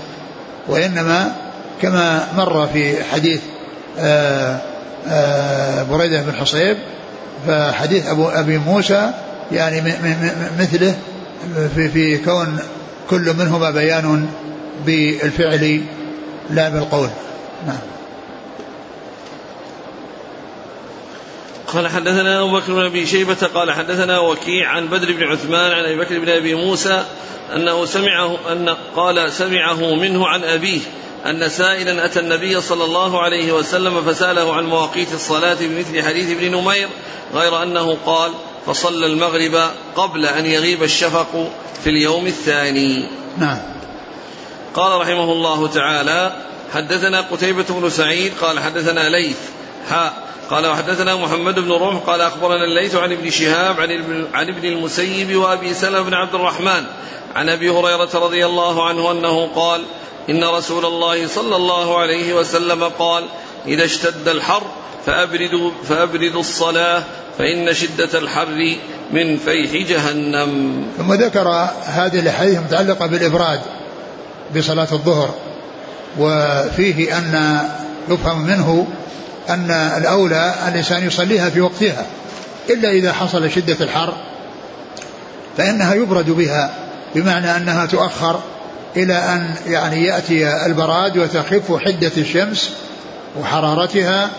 Speaker 2: وإنما كما مر في حديث آآ آآ بريدة بن حصيب فحديث أبو أبي موسى يعني مثله في, في كون كل منهما بيان بالفعل لا بالقول. نعم.
Speaker 1: قال حدثنا أبو بكر بن أبي شيبة قال حدثنا وكيع عن بدر بن عثمان عن أبي بكر بن أبي موسى أنه سمعه أن قال سمعه منه عن أبيه أن سائلا أتى النبي صلى الله عليه وسلم فسأله عن مواقيت الصلاة بمثل حديث ابن نمير غير أنه قال فصلى المغرب قبل أن يغيب الشفق في اليوم الثاني.
Speaker 2: نعم.
Speaker 1: قال رحمه الله تعالى حدثنا قتيبة بن سعيد قال حدثنا ليث حاء قال وحدثنا محمد بن رمح قال أخبرنا الليث عن ابن شهاب عن ابن, عن ابن المسيب وأبي سلمة بن عبد الرحمن عن أبي هريرة رضي الله عنه أنه قال إن رسول الله صلى الله عليه وسلم قال إذا اشتد الحر فأبردوا, فأبردوا الصلاة فإن شدة الحر من فيح جهنم.
Speaker 2: ثم ذكر هذه الأحاديث المتعلقة بالإبراد بصلاة الظهر وفيه أن يفهم منه أن الأولى الإنسان يصليها في وقتها إلا إذا حصل شدة الحر فإنها يبرد بها بمعنى أنها تؤخر إلى أن يعني يأتي البراد وتخف حدة الشمس وحرارتها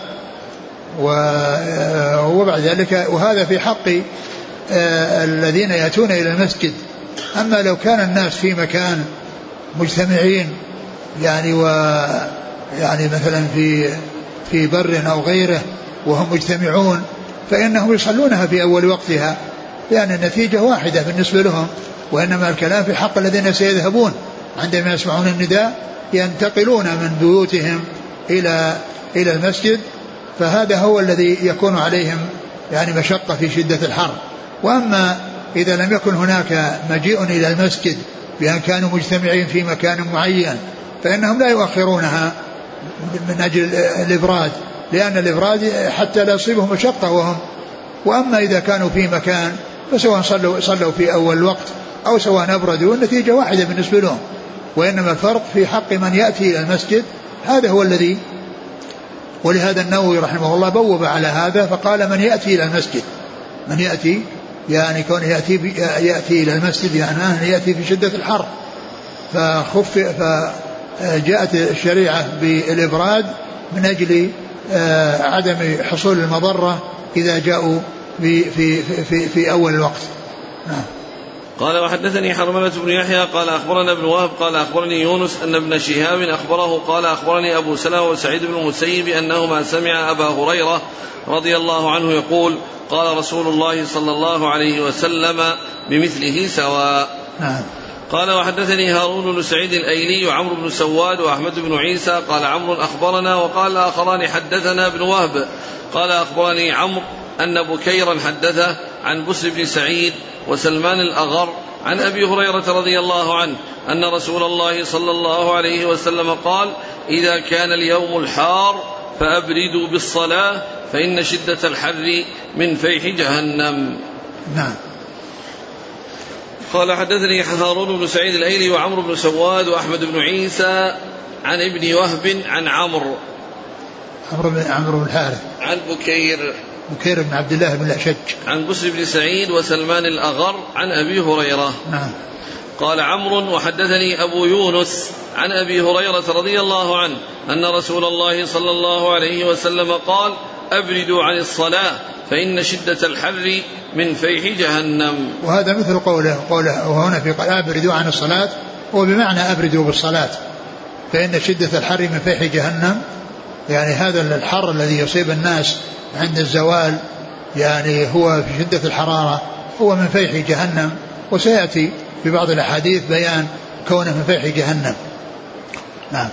Speaker 2: وبعد ذلك وهذا في حق آه، الذين يأتون إلى المسجد. أما لو كان الناس في مكان مجتمعين يعني و يعني مثلا في في بر أو غيره وهم مجتمعون فإنهم يصلونها في أول وقتها لأن النتيجة واحدة بالنسبة لهم وإنما الكلام في حق الذين سيذهبون عندما يسمعون النداء ينتقلون من بيوتهم إلى إلى المسجد فهذا هو الذي يكون عليهم يعني مشقة في شدة الحر. وأما إذا لم يكن هناك مجيء إلى المسجد بأن كانوا مجتمعين في مكان معين فإنهم لا يؤخرونها من أجل الإبراد لأن الإبراد حتى لا يصيبهم مشقة وهم. وأما إذا كانوا في مكان فسواء صلوا صلوا في أول الوقت أو سواء أبردوا النتيجة واحدة بالنسبة لهم. وإنما الفرق في حق من يأتي إلى المسجد هذا هو الذي ولهذا النووي رحمه الله بوب على هذا فقال من يأتي إلى المسجد؟ من يأتي؟ يعني كونه يأتي يأتي إلى المسجد يعني يأتي في شدة الحر. فخف فجاءت الشريعة بالإبراد من أجل آه، عدم حصول المضرة إذا جاءوا في في في, في أول الوقت. نعم.
Speaker 1: قال وحدثني حرملة بن يحيى قال أخبرنا ابن وهب قال أخبرني يونس أن ابن شهاب أخبره قال أخبرني أبو سلمة وسعيد بن المسيب أنهما سمع أبا هريرة رضي الله عنه يقول قال رسول الله صلى الله عليه وسلم بمثله سواء. نعم. قال وحدثني هارون بن سعيد الأيلي وعمرو بن سواد وأحمد بن عيسى قال عمرو أخبرنا وقال الآخران حدثنا ابن وهب. قال أخبرني عمرو أن بكيرا حدثه عن بسر بن سعيد وسلمان الأغر عن أبي هريرة رضي الله عنه أن رسول الله صلى الله عليه وسلم قال إذا كان اليوم الحار فأبردوا بالصلاة فإن شدة الحر من فيح جهنم.
Speaker 2: نعم.
Speaker 1: قال حدثني هارون بن سعيد الأيلي وعمرو بن سواد وأحمد بن عيسى عن ابن وهب عن عمرو
Speaker 2: عمرو بن عمرو بن الحارث.
Speaker 1: عن بكير.
Speaker 2: بكير بن عبد الله بن الأشج.
Speaker 1: عن بسر بن سعيد وسلمان الأغر عن أبي هريرة.
Speaker 2: نعم.
Speaker 1: قال عمرو وحدثني أبو يونس عن أبي هريرة رضي الله عنه أن رسول الله صلى الله عليه وسلم قال أبردوا عن الصلاة فإن شدة الحر من فيح جهنم.
Speaker 2: وهذا مثل قوله قوله وهنا في قال أبردوا عن الصلاة. هو بمعنى أبردوا بالصلاة. فإن شدة الحر من فيح جهنم يعني هذا الحر الذي يصيب الناس عند الزوال يعني هو في شدة الحرارة هو من فيح جهنم وسيأتي في بعض الأحاديث بيان كونه من فيح جهنم. نعم.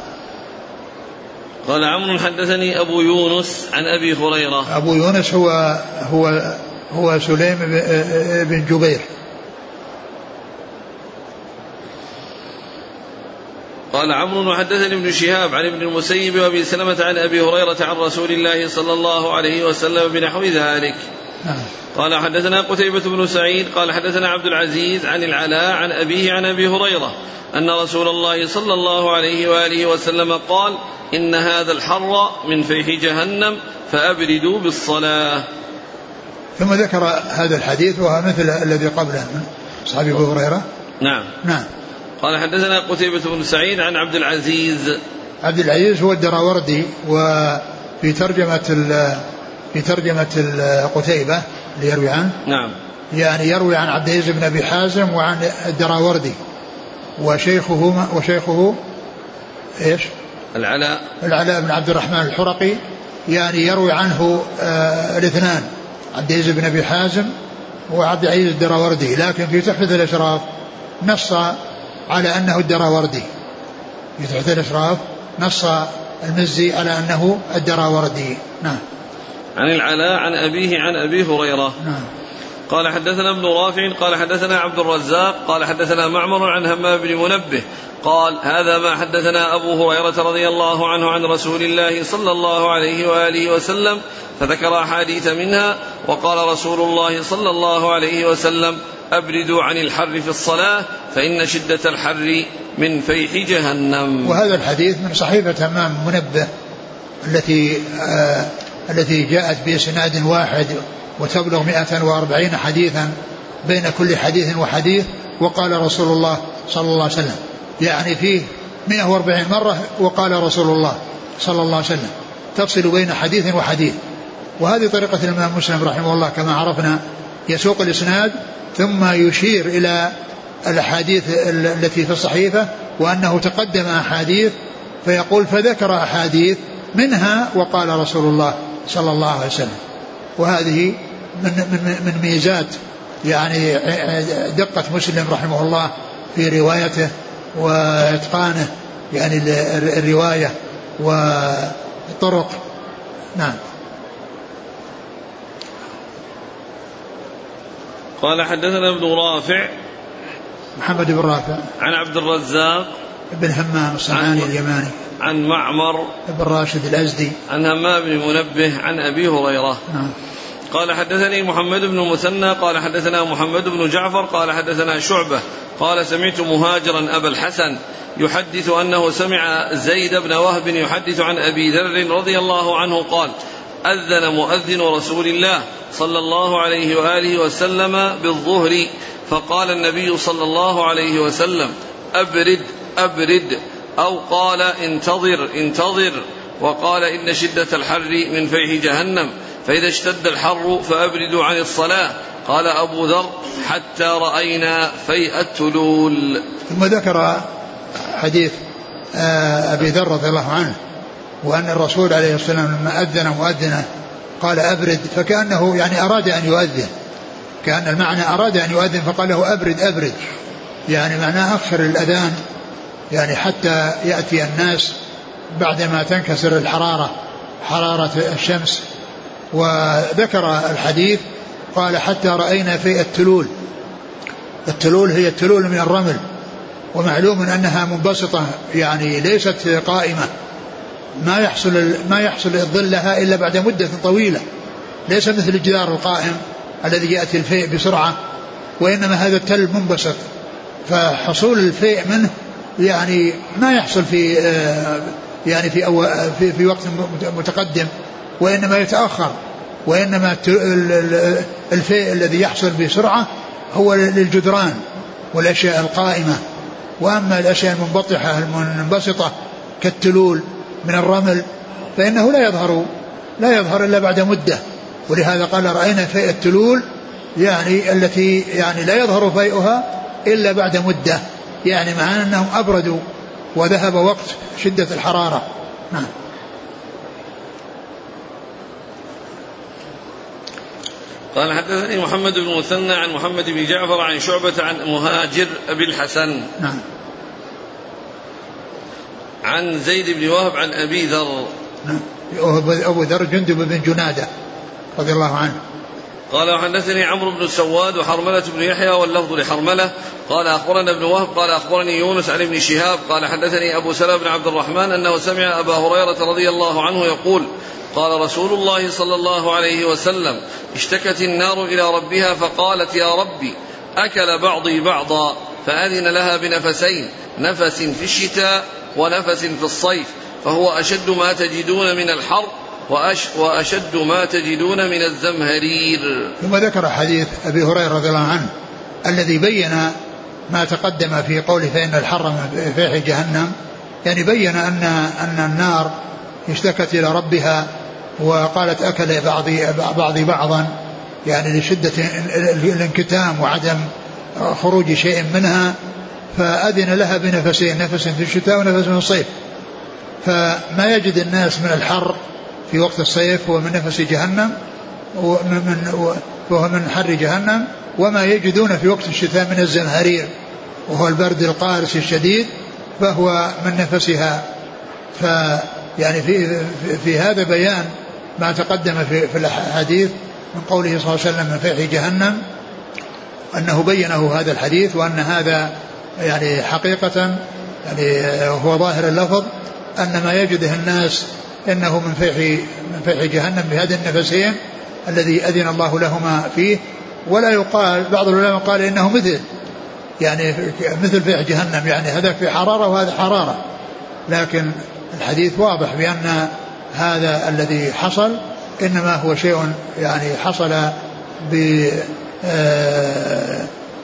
Speaker 1: قال عمرو حدثني أبو يونس عن أبي هريرة.
Speaker 2: أبو يونس هو هو هو سليم بن جبير.
Speaker 1: قال عمرو وحدثني ابن شهاب عن ابن المسيب وابي سلمة عن أبي هريرة عن رسول الله صلى الله عليه وسلم بنحو ذلك. نعم. قال حدثنا قتيبة بن سعيد قال حدثنا عبد العزيز عن العلاء عن أبيه عن أبي هريرة أن رسول الله صلى الله عليه وآله وسلم قال إن هذا الحر من فيح جهنم فأبردوا بالصلاة
Speaker 2: ثم ذكر هذا الحديث وهو مثل الذي قبله من صحابي أبو هريرة
Speaker 1: نعم
Speaker 2: نعم
Speaker 1: قال حدثنا قتيبة بن سعيد عن عبد العزيز.
Speaker 2: عبد العزيز هو الدراوردي وفي ترجمة في ترجمة قتيبة اللي يروي عنه.
Speaker 1: نعم.
Speaker 2: يعني يروي عن عبد العزيز بن أبي حازم وعن الدراوردي. وشيخه وشيخه إيش؟
Speaker 1: العلاء.
Speaker 2: العلاء بن عبد الرحمن الحرقي. يعني يروي عنه آه الاثنان عبد العزيز بن أبي حازم وعبد العزيز الدراوردي. لكن في تحفة الإشراف نص على أنه الدراوردي في تحفة الأشراف نص المزي على أنه الدراوردي نعم.
Speaker 1: عن العلاء عن أبيه عن أبي هريرة.
Speaker 2: نعم.
Speaker 1: قال حدثنا ابن رافع قال حدثنا عبد الرزاق قال حدثنا معمر عن همام بن منبه. قال هذا ما حدثنا أبو هريرة رضي الله عنه عن رسول الله صلى الله عليه وآله وسلم فذكر أحاديث منها وقال رسول الله صلى الله عليه وسلم أبردوا عن الحر في الصلاة فإن شدة الحر من فيح جهنم.
Speaker 2: وهذا الحديث من صحيفة همام منبه التي آه التي جاءت بإسناد واحد وتبلغ 140 حديثا بين كل حديث وحديث وقال رسول الله صلى الله عليه وسلم. يعني فيه 140 مرة وقال رسول الله صلى الله عليه وسلم. تفصل بين حديث وحديث. وهذه طريقة الإمام مسلم رحمه الله كما عرفنا يسوق الإسناد ثم يشير إلى الأحاديث التي في الصحيفة وأنه تقدم أحاديث فيقول فذكر أحاديث منها وقال رسول الله صلى الله عليه وسلم. وهذه من من من ميزات يعني دقة مسلم رحمه الله في روايته وإتقانه يعني الرواية والطرق نعم.
Speaker 1: قال حدثنا ابن رافع
Speaker 2: محمد بن رافع
Speaker 1: عن عبد الرزاق
Speaker 2: بن همام الصنعاني اليماني.
Speaker 1: عن معمر
Speaker 2: بن راشد الأزدي.
Speaker 1: عن همام بن منبه عن أبي هريرة.
Speaker 2: نعم
Speaker 1: قال حدثني محمد بن المثنى قال حدثنا محمد بن جعفر قال حدثنا شعبة. قال سمعت مهاجرا أبا الحسن يحدث أنه سمع زيد بن وهب يحدث عن أبي ذر رضي الله عنه قال أذن مؤذن رسول الله صلى الله عليه وآله وسلم بالظهر فقال النبي صلى الله عليه وسلم أبرد أبرد أو قال انتظر انتظر وقال إن شدة الحر من فيح جهنم فإذا اشتد الحر فأبردوا عن الصلاة قال أبو ذر حتى رأينا فيء التلول.
Speaker 2: ثم ذكر حديث آه، أبي ذر رضي الله عنه وأن الرسول عليه الصلاة والسلام لما أذن مؤذنة قال أبرد فكأنه يعني أراد أن يؤذن. كأن المعنى أراد أن يؤذن فقال له أبرد أبرد. يعني معناه أخر الأذان. يعني حتى يأتي الناس بعدما تنكسر الحرارة حرارة الشمس. وذكر الحديث قال حتى رأينا في التلول. التلول هي التلول من الرمل. ومعلوم أنها منبسطة يعني ليست قائمة. ما يحصل ما يحصل الظل لها إلا بعد مدة طويلة. ليس مثل الجدار القائم الذي يأتي الفيء بسرعة وإنما هذا التل منبسط. فحصول الفيء منه يعني ما يحصل في آه، يعني في في, في وقت متقدم وإنما يتأخر. وإنما الفيء الذي يحصل بسرعة هو للجدران والأشياء القائمة. وأما الأشياء المنبطحة المنبسطة كالتلول من الرمل فإنه لا يظهر لا يظهر إلا بعد مدة. ولهذا قال رأينا فيء التلول يعني التي يعني لا يظهر فيئها إلا بعد مدة. يعني مع أنهم أبردوا وذهب وقت شدة الحرارة. نعم.
Speaker 1: قال حدثني محمد بن مثنى عن محمد بن جعفر عن شعبة عن مهاجر أبي الحسن.
Speaker 2: نعم.
Speaker 1: عن زيد بن وهب عن أبي ذر.
Speaker 2: نعم. أبو ذر جندب بن جنادة رضي الله عنه.
Speaker 1: قال وحدثني عمرو بن السواد وحرملة بن يحيى واللفظ لحرملة. قال أخبرنا ابن وهب قال أخبرني يونس عن ابن شهاب قال حدثني أبو سلمة بن عبد الرحمن أنه سمع أبا هريرة رضي الله عنه يقول قال رسول الله صلى الله عليه وسلم اشتكت النار إلى ربها فقالت يا ربي أكل بعضي بعضا. فأذن لها بنفسين نفس في الشتاء ونفس في الصيف فهو أشد ما تجدون من الحر وأش وأشد ما تجدون من الزمهرير.
Speaker 2: ثم ذكر حديث أبي هريرة رضي الله عنه الذي بين ما تقدم في قوله فإن الحر من جهنم يعني بين أن أن النار اشتكت إلى ربها وقالت أكل بعضي بعضي بعضا يعني لشدة الانكتام وعدم خروج شيء منها فأذن لها بنفسين نفس في الشتاء ونفس في الصيف. فما يجد الناس من الحر في وقت الصيف هو من نفس جهنم ومن وهو من حر جهنم وما يجدون في وقت الشتاء من الزمهرير وهو البرد القارس الشديد فهو من نفسها. ف يعني في في هذا بيان ما تقدم في في الاحاديث من قوله صلى الله عليه وسلم من فيح جهنم أنه بينه هذا الحديث وأن هذا يعني حقيقة يعني هو ظاهر اللفظ أن ما يجده الناس إنه من فيح من فيح جهنم بهذه النفسين الذي أذن الله لهما فيه. ولا يقال بعض العلماء قال إنه مثل يعني مثل فيح جهنم يعني هذا في حرارة وهذا حرارة. لكن الحديث واضح بأن هذا الذي حصل إنما هو شيء يعني حصل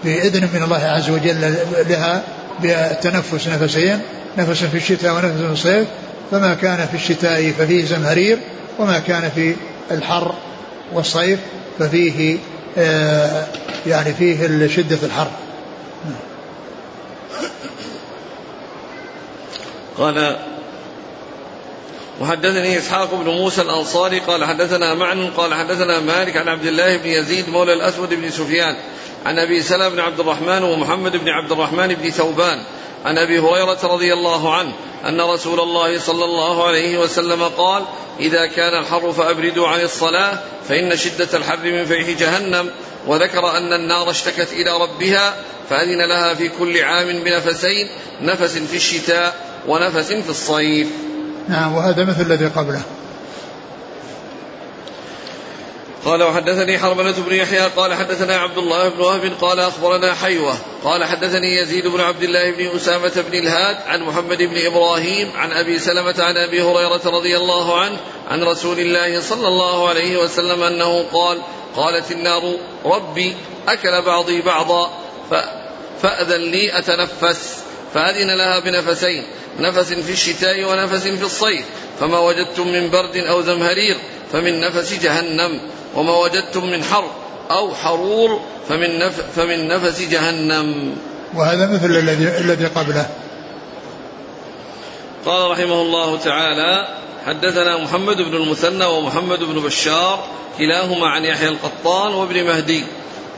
Speaker 2: بإذن من الله عز وجل لها بتنفس نفسين نفس في الشتاء ونفس في الصيف فما كان في الشتاء ففيه زمهرير وما كان في الحر والصيف ففيه آه يعني فيه شدة الحر.
Speaker 1: قال وحدثني إسحاق بن موسى الأنصاري قال حدثنا معن قال حدثنا مالك عن عبد الله بن يزيد مولى الأسود بن سفيان عن أبي سلمة بن عبد الرحمن ومحمد بن عبد الرحمن بن ثوبان عن أبي هريرة رضي الله عنه أن رسول الله صلى الله عليه وسلم قال إذا كان الحر فأبردوا عن الصلاة فإن شدة الحر من فيح جهنم وذكر أن النار اشتكت إلى ربها فأذن لها في كل عام بنفسين نفس في الشتاء ونفس في الصيف.
Speaker 2: نعم وهذا مثل الذي قبله.
Speaker 1: قال وحدثني حرملة بن يحيى قال حدثنا عبد الله بن وهب قال أخبرنا حيوة قال حدثني يزيد بن عبد الله بن أسامة بن الهاد عن محمد بن إبراهيم عن أبي سلمة عن أبي هريرة رضي الله عنه عن رسول الله صلى الله عليه وسلم أنه قال قالت النار ربي أكل بعضي بعضا فأذن لي أتنفس. فأذن لها بنفسين نفس في الشتاء ونفس في الصيف فما وجدتم من برد أو زمهرير فمن نفس جهنم وما وجدتم من حر أو حرور فمن, نف فمن نفس جهنم.
Speaker 2: وهذا مثل الذي الذي قبله.
Speaker 1: قال رحمه الله تعالى حدثنا محمد بن المثنى ومحمد بن بشار كلاهما عن يحيى القطان وابن مهدي.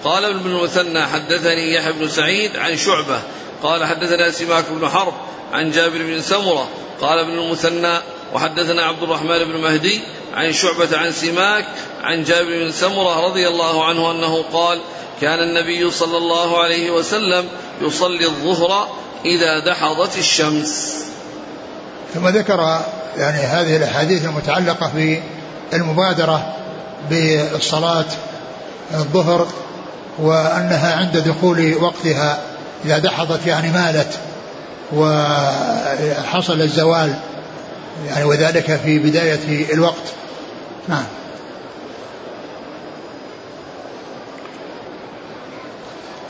Speaker 1: قال ابن المثنى حدثني يحيى بن سعيد عن شعبة قال حدثنا سماك بن حرب عن جابر بن سمرة قال ابن المثنى وحدثنا عبد الرحمن بن مهدي عن شعبة عن سماك عن جابر بن سمرة رضي الله عنه أنه قال كان النبي صلى الله عليه وسلم يصلي الظهر إذا دحضت الشمس.
Speaker 2: ثم ذكر يعني هذه الأحاديث المتعلقة بالمبادرة بالصلاة الظهر وأنها عند دخول وقتها إذا دحضت يعني مالت وحصل الزوال يعني وذلك في بداية الوقت. نعم.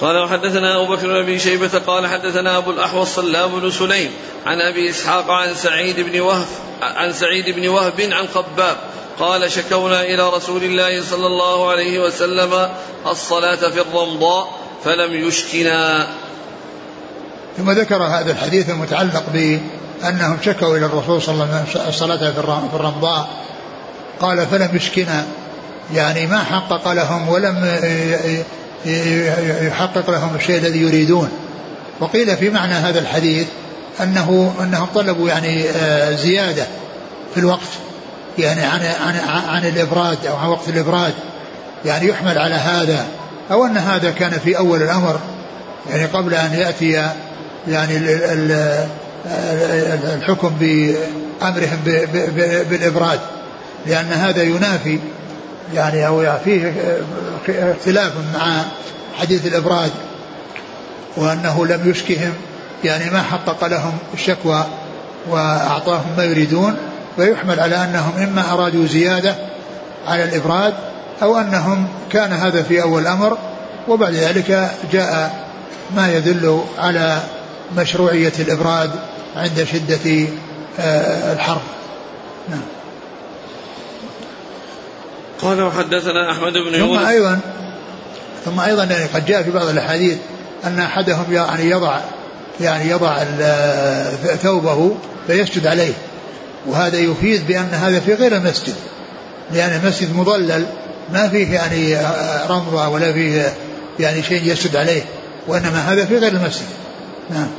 Speaker 1: قال وحدثنا أبو بكر بن شيبة قال حدثنا أبو الأحوص سلام بن سليم عن أبي إسحاق عن سعيد بن وهب عن سعيد بن وهب عن خباب قال شكونا إلى رسول الله صلى الله عليه وسلم الصلاة في الرمضاء فلم يشكنا.
Speaker 2: ثم ذكر هذا الحديث المتعلق بأنهم شكوا إلى الرسول صلى الله عليه وسلم الصلاة في الرمضاء. قال فلم يشكنا يعني ما حقق لهم ولم يحقق لهم الشيء الذي يريدون. وقيل في معنى هذا الحديث أنه أنهم طلبوا يعني آه، زيادة في الوقت. يعني عن عن عن الإبراد أو عن وقت الإبراد. يعني يحمل على هذا. أو أن هذا كان في أول الأمر. يعني قبل أن يأتي يعني الحكم بأمرهم بالإبراد لأن هذا ينافي يعني أو فيه اختلاف مع حديث الإبراد وأنه لم يشكهم. يعني ما حقق لهم الشكوى وأعطاهم ما يريدون. ويحمل على أنهم إما أرادوا زيادة على الإبراد أو أنهم كان هذا في أول الأمر وبعد ذلك جاء ما يدل على مشروعية الإبراد عند شدة آه، الحر نعم.
Speaker 1: قال وحدثنا أحمد بن
Speaker 2: يونس. ثم أيضا ثم أيضا يعني قد جاء في بعض الأحاديث أن أحدهم يعني يضع يعني يضع ثوبه فيسجد عليه. وهذا يفيد بأن هذا في غير المسجد. لأن المسجد مضلل ما فيه يعني رمضة ولا فيه يعني شيء يسجد عليه وإنما هذا في غير المسجد. نعم.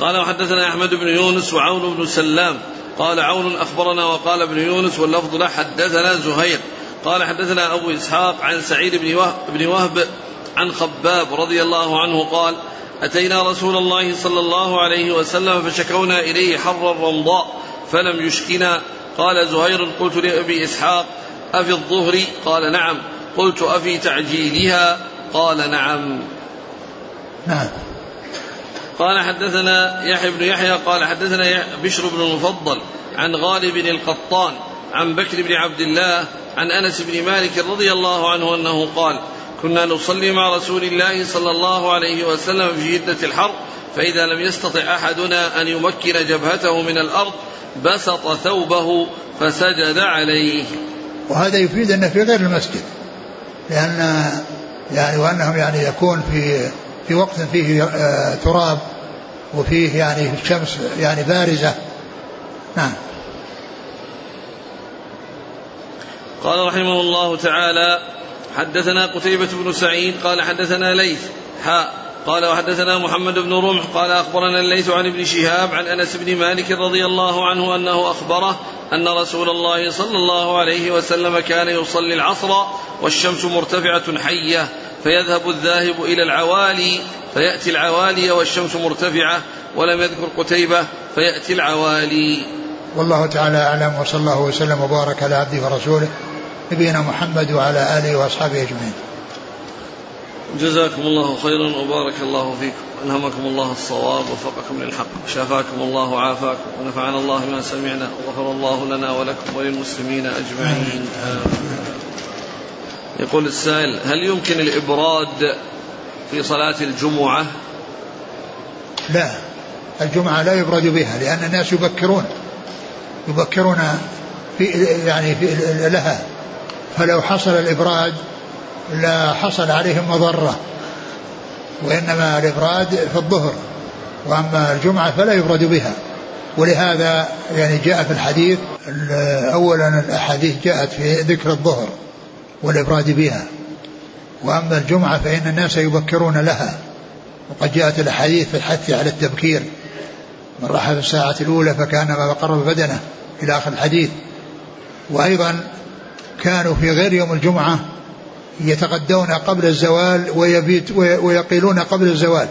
Speaker 1: قال وحدثنا أحمد بن يونس وعون بن سلام. قال عون أخبرنا وقال ابن يونس واللفظ له حدثنا زهير. قال حدثنا أبو إسحاق عن سعيد بن وهب, بن وهب عن خباب رضي الله عنه قال أتينا رسول الله صلى الله عليه وسلم فشكونا إليه حر الرمضاء فلم يشكنا. قال زهير قلت لأبي إسحاق أفي الظهر؟ قال نعم. قلت أفي تعجيلها؟ قال نعم.
Speaker 2: نعم.
Speaker 1: قال حدثنا يحيى بن يحيى قال حدثنا بشر بن المفضل عن غالب القطان عن بكر بن عبد الله عن أنس بن مالك رضي الله عنه أنه قال كنا نصلي مع رسول الله صلى الله عليه وسلم في شدة الحر فإذا لم يستطع أحدنا أن يمكن جبهته من الأرض بسط ثوبه فسجد عليه.
Speaker 2: وهذا يفيد أنه في غير المسجد. لأن يعني وأنهم يعني يكون في في وقت فيه آه، تراب وفيه يعني الشمس يعني بارزة. نعم.
Speaker 1: قال رحمه الله تعالى حدثنا قتيبة بن سعيد قال حدثنا ليث حاء قال وحدثنا محمد بن رمح قال أخبرنا الليث عن ابن شهاب عن أنس بن مالك رضي الله عنه أنه أخبره أن رسول الله صلى الله عليه وسلم كان يصلي العصر والشمس مرتفعة حية فيذهب الذاهب إلى العوالي فيأتي العوالي والشمس مرتفعة ولم يذكر قتيبة فيأتي العوالي.
Speaker 2: والله تعالى أعلم وصلى الله وسلم وبارك على عبده ورسوله نبينا محمد وعلى آله وأصحابه أجمعين.
Speaker 1: جزاكم الله خيرا وبارك الله فيكم. ألهمكم الله الصواب وفقكم للحق. شافاكم الله وعافاكم. ونفعنا الله ما سمعنا. وغفر الله لنا ولكم وللمسلمين أجمعين. يقول السائل هل يمكن الإبراد في صلاة الجمعة؟
Speaker 2: لا. الجمعة لا يبرد بها لأن الناس يبكرون. يبكرون في يعني في لها. فلو حصل الإبراد لا حصل عليهم مضرة وإنما الإبراد في الظهر وأما الجمعة فلا يبرد بها. ولهذا يعني جاء في الحديث أولا الأحاديث جاءت في ذكر الظهر والإبراد بها. وأما الجمعة فإن الناس يبكرون لها. وقد جاءت الأحاديث في الحث على التبكير. من راح في الساعة الأولى فكانما قرب بدنه إلى آخر الحديث. وأيضا كانوا في غير يوم الجمعة يتغدون قبل الزوال ويبيت ويقيلون قبل الزوال.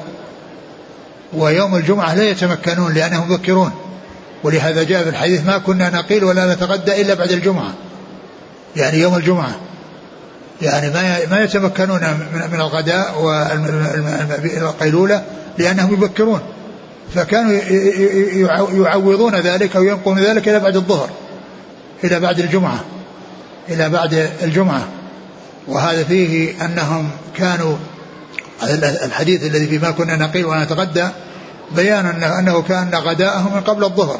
Speaker 2: ويوم الجمعة لا يتمكنون لأنهم يبكرون ولهذا جاء في الحديث ما كنا نقيل ولا نتغدى إلا بعد الجمعة. يعني يوم الجمعة. يعني ما ما يتمكنون من الغداء والقيلولة لأنهم يبكرون. فكانوا يعوضون ذلك أو ينقلون ذلك إلى بعد الظهر. إلى بعد الجمعة. إلى بعد الجمعة. وهذا فيه أنهم كانوا الحديث الذي فيما كنا نقيل ونتغدى بيان أنه كان غداءهم من قبل الظهر.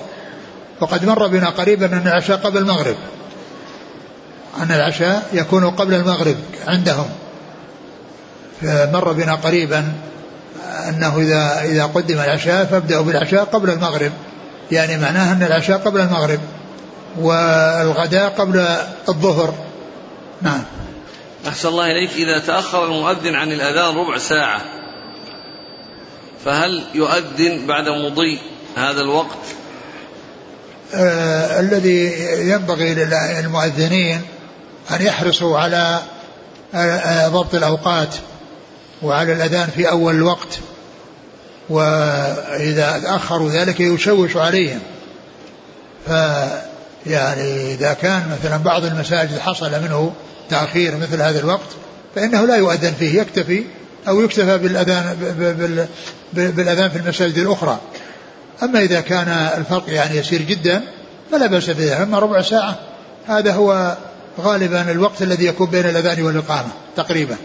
Speaker 2: وقد مر بنا قريبا أن العشاء قبل المغرب. أن العشاء يكون قبل المغرب عندهم. فمر بنا قريبا أنه إذا إذا قدم العشاء فابدأوا بالعشاء قبل المغرب. يعني معناه أن العشاء قبل المغرب والغداء قبل الظهر. نعم.
Speaker 1: أحسن الله إليك. إذا تأخر المؤذن عن الأذان ربع ساعة فهل يؤذن بعد مضي هذا الوقت؟
Speaker 2: آه الذي ينبغي للمؤذنين أن يحرصوا على ضبط الأوقات وعلى الأذان في أول الوقت وإذا أخروا ذلك يشوش عليهم. فيعني إذا كان مثلا بعض المساجد حصل منه تأخير مثل هذا الوقت فإنه لا يؤذن فيه يكتفي أو يكتفى بالأذان بالأذان في المساجد الأخرى. أما إذا كان الفرق يعني يسير جدا فلا بأس به. أما ربع ساعة هذا هو غالبا الوقت الذي يكون بين الأذان والإقامة تقريبا.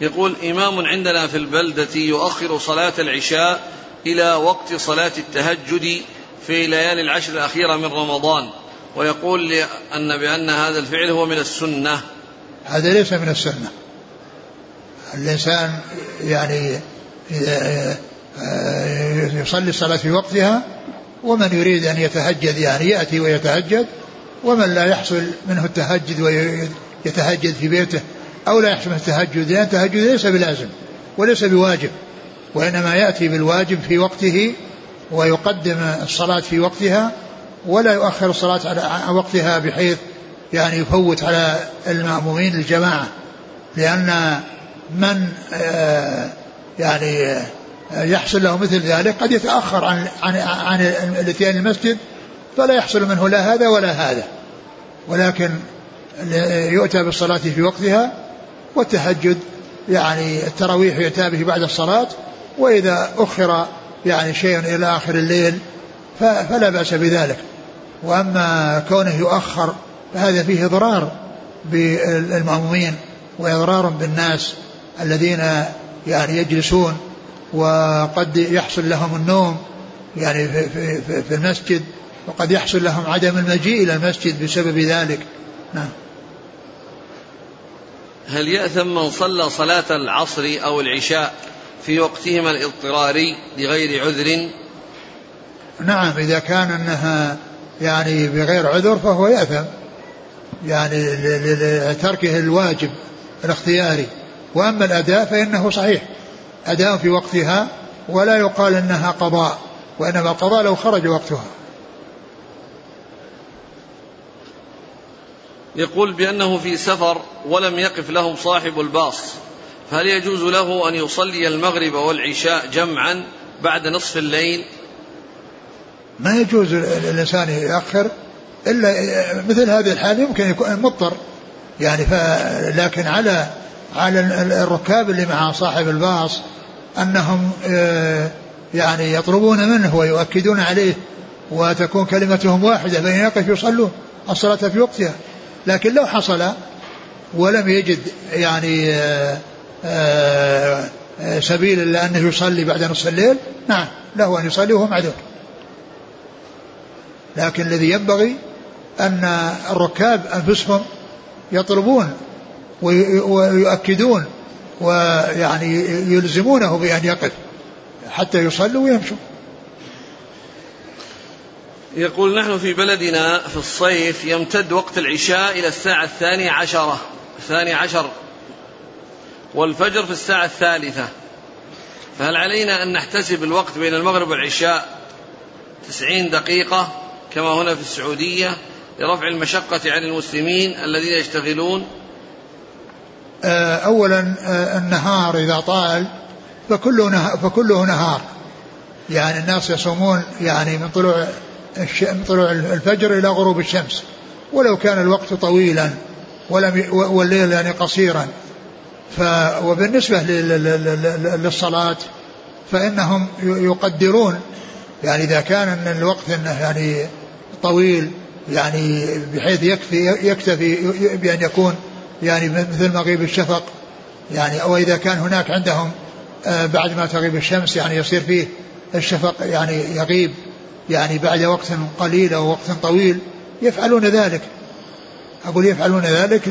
Speaker 1: يقول إمام عندنا في البلدة يؤخر صلاة العشاء إلى وقت صلاة التهجد في ليالي العشر الأخيرة من رمضان. ويقول أن بأن هذا الفعل هو من السنة.
Speaker 2: هذا ليس من السنة. الإنسان يعني يصلي الصلاة في وقتها ومن يريد أن يتهجد يعني يأتي ويتهجد ومن لا يحصل منه التهجد ويتهجد في بيته أو لا يحصل منه التهجد لأن التهجد ليس بلازم وليس بواجب وإنما يأتي بالواجب في وقته ويقدم الصلاة في وقتها ولا يؤخر الصلاة على وقتها بحيث يعني يفوت على المأمومين الجماعة لأن من آه، يعني آه، يحصل له مثل ذلك قد يتأخر عن عن عن الاتيان المسجد فلا يحصل منه لا هذا ولا هذا. ولكن يؤتى بالصلاة في وقتها والتهجد يعني التراويح يؤتى به بعد الصلاة وإذا أخر يعني شيء إلى آخر الليل فلا بأس بذلك. وأما كونه يؤخر فهذا فيه إضرار بالمأمومين وإضرار بالناس الذين يعني يجلسون وقد يحصل لهم النوم يعني في, في, في المسجد وقد يحصل لهم عدم المجيء إلى المسجد بسبب ذلك. نعم.
Speaker 1: هل يأثم من صلى صلاة العصر أو العشاء في وقتهما الاضطراري لغير عذر؟
Speaker 2: نعم إذا كان أنها يعني بغير عذر فهو يأثم. يعني لتركه الواجب الاختياري. وأما الأداء فإنه صحيح. أداء في وقتها ولا يقال أنها قضاء وإنما القضاء لو خرج وقتها.
Speaker 1: يقول بأنه في سفر ولم يقف له صاحب الباص فهل يجوز له أن يصلي المغرب والعشاء جمعا بعد نصف الليل؟
Speaker 2: ما يجوز الإنسان يأخر إلا مثل هذه الحال يمكن يكون مضطر. يعني لكن على على الركاب اللي مع صاحب الباص أنهم آه، يعني يطلبون منه ويؤكدون عليه وتكون كلمتهم واحدة فإن يقف يصلون الصلاة في وقتها. لكن لو حصل ولم يجد يعني آه، آه، سبيل إلا أنه يصلي بعد نصف الليل نعم له أن يصلي وهو معذور. لكن الذي ينبغي أن الركاب أنفسهم يطلبون ويؤكدون ويعني يلزمونه بأن يقف حتى يصلوا ويمشوا.
Speaker 1: يقول نحن في بلدنا في الصيف يمتد وقت العشاء إلى الساعة الثانية عشرة الثاني عشر والفجر في الساعة الثالثة. فهل علينا أن نحتسب الوقت بين المغرب والعشاء؟ تسعين دقيقة. كما هنا في السعودية لرفع المشقة عن المسلمين الذين يشتغلون.
Speaker 2: آه، أولا آه، النهار إذا طال فكله نهار, فكله نهار. يعني الناس يصومون يعني من طلوع من طلوع الفجر إلى غروب الشمس. ولو كان الوقت طويلا ولم والليل يعني قصيرا. ف وبالنسبة للصلاة فإنهم يقدرون. يعني إذا كان الوقت يعني طويل يعني بحيث يكفي يكتفي بأن يكون يعني مثل مغيب الشفق. يعني أو إذا كان هناك عندهم آه، بعد ما تغيب الشمس يعني يصير فيه الشفق يعني يغيب يعني بعد وقت قليل أو وقت طويل يفعلون ذلك. أقول يفعلون ذلك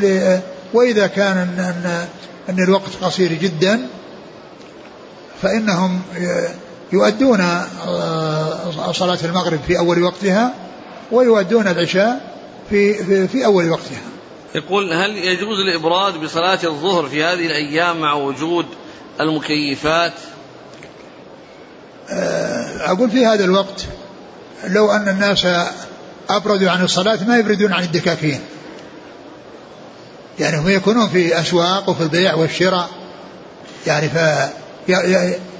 Speaker 2: وإذا كان أن, أن, الوقت قصير جدا فإنهم يؤدون آه، صلاة المغرب في أول وقتها ويؤدون العشاء في, في, في أول وقتها.
Speaker 1: يقول هل يجوز الإبراد بصلاة الظهر في هذه الأيام مع وجود المكيفات؟
Speaker 2: آه، أقول في هذا الوقت لو أن الناس أبردوا عن الصلاة ما يبردون عن الدكاكين. يعني هم يكونون في أسواق وفي البيع والشراء. يعني ف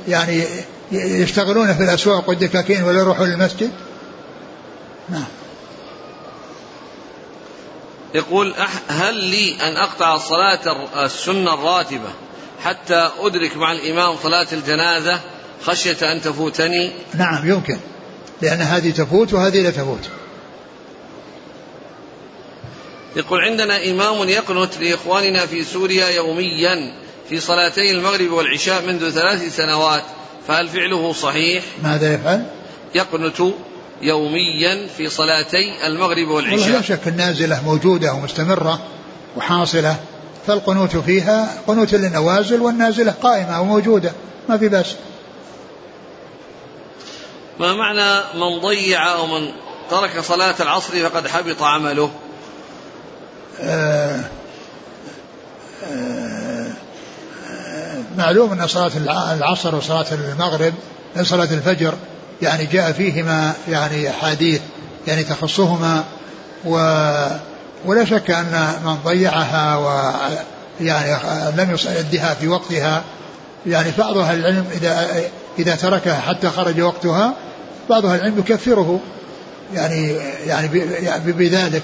Speaker 2: يعني يشتغلون في الأسواق والدكاكين ولا يروحون للمسجد؟ نعم.
Speaker 1: يقول هل لي أن أقطع الصلاة السنة الراتبة حتى أدرك مع الإمام صلاة الجنازة خشية أن تفوتني؟
Speaker 2: نعم يمكن لأن هذه تفوت وهذه لا تفوت.
Speaker 1: يقول عندنا إمام يقنت لإخواننا في سوريا يوميا في صلاتي المغرب والعشاء منذ ثلاث سنوات فهل فعله صحيح؟
Speaker 2: ماذا يفعل؟
Speaker 1: يقنت يوميا في صلاتي المغرب والعشاء.
Speaker 2: لا شك النازلة موجودة ومستمرة وحاصلة فالقنوت فيها قنوت للنوازل والنازلة قائمة وموجودة ما في بأس.
Speaker 1: ما معنى من ضيع أو من ترك صلاة العصر فقد حبط عمله؟ آه
Speaker 2: آه معلوم أن صلاة العصر وصلاة المغرب صلاة الفجر يعني جاء فيهما يعني أحاديث يعني تخصهما و ولا شك أن من ضيعها و يعني لم يؤدها في وقتها يعني بعض أهل العلم إذا إذا تركها حتى خرج وقتها بعض أهل العلم يكفره يعني يعني بذلك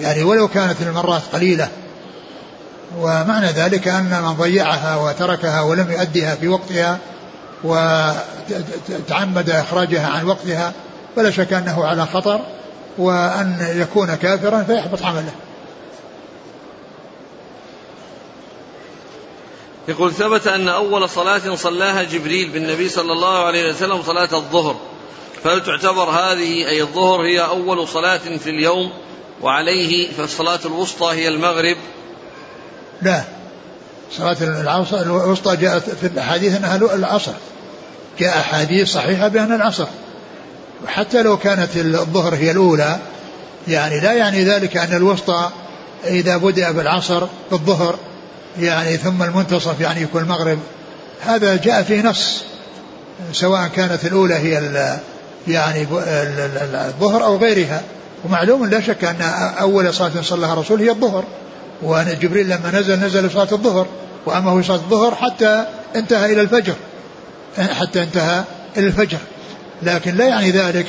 Speaker 2: يعني ولو كانت المرات قليلة ومعنى ذلك أن من ضيعها وتركها ولم يؤدها في وقتها وتعمد إخراجها عن وقتها فلا شك أنه على خطر وأن يكون كافرا فيحبط عمله.
Speaker 1: يقول ثبت أن أول صلاة صلاها جبريل بالنبي صلى الله عليه وسلم صلاة الظهر. فهل تعتبر هذه أي الظهر هي أول صلاة في اليوم؟ وعليه فالصلاة الوسطى هي المغرب؟
Speaker 2: لا. صلاة العصر الوسطى جاءت في الأحاديث أنها العصر. جاء أحاديث صحيحة بأن العصر. وحتى لو كانت الظهر هي الأولى يعني لا يعني ذلك أن الوسطى إذا بدأ بالعصر بالظهر يعني ثم المنتصف يعني يكون المغرب. هذا جاء فيه نص. سواء كانت الأولى هي يعني الظهر أو غيرها. ومعلوم لا شك أن أول صلاة صلىها الرسول هي الظهر. وأن جبريل لما نزل نزل صلاة الظهر وأما هو صلاة الظهر حتى انتهى إلى الفجر. حتى انتهى إلى الفجر. لكن لا يعني ذلك.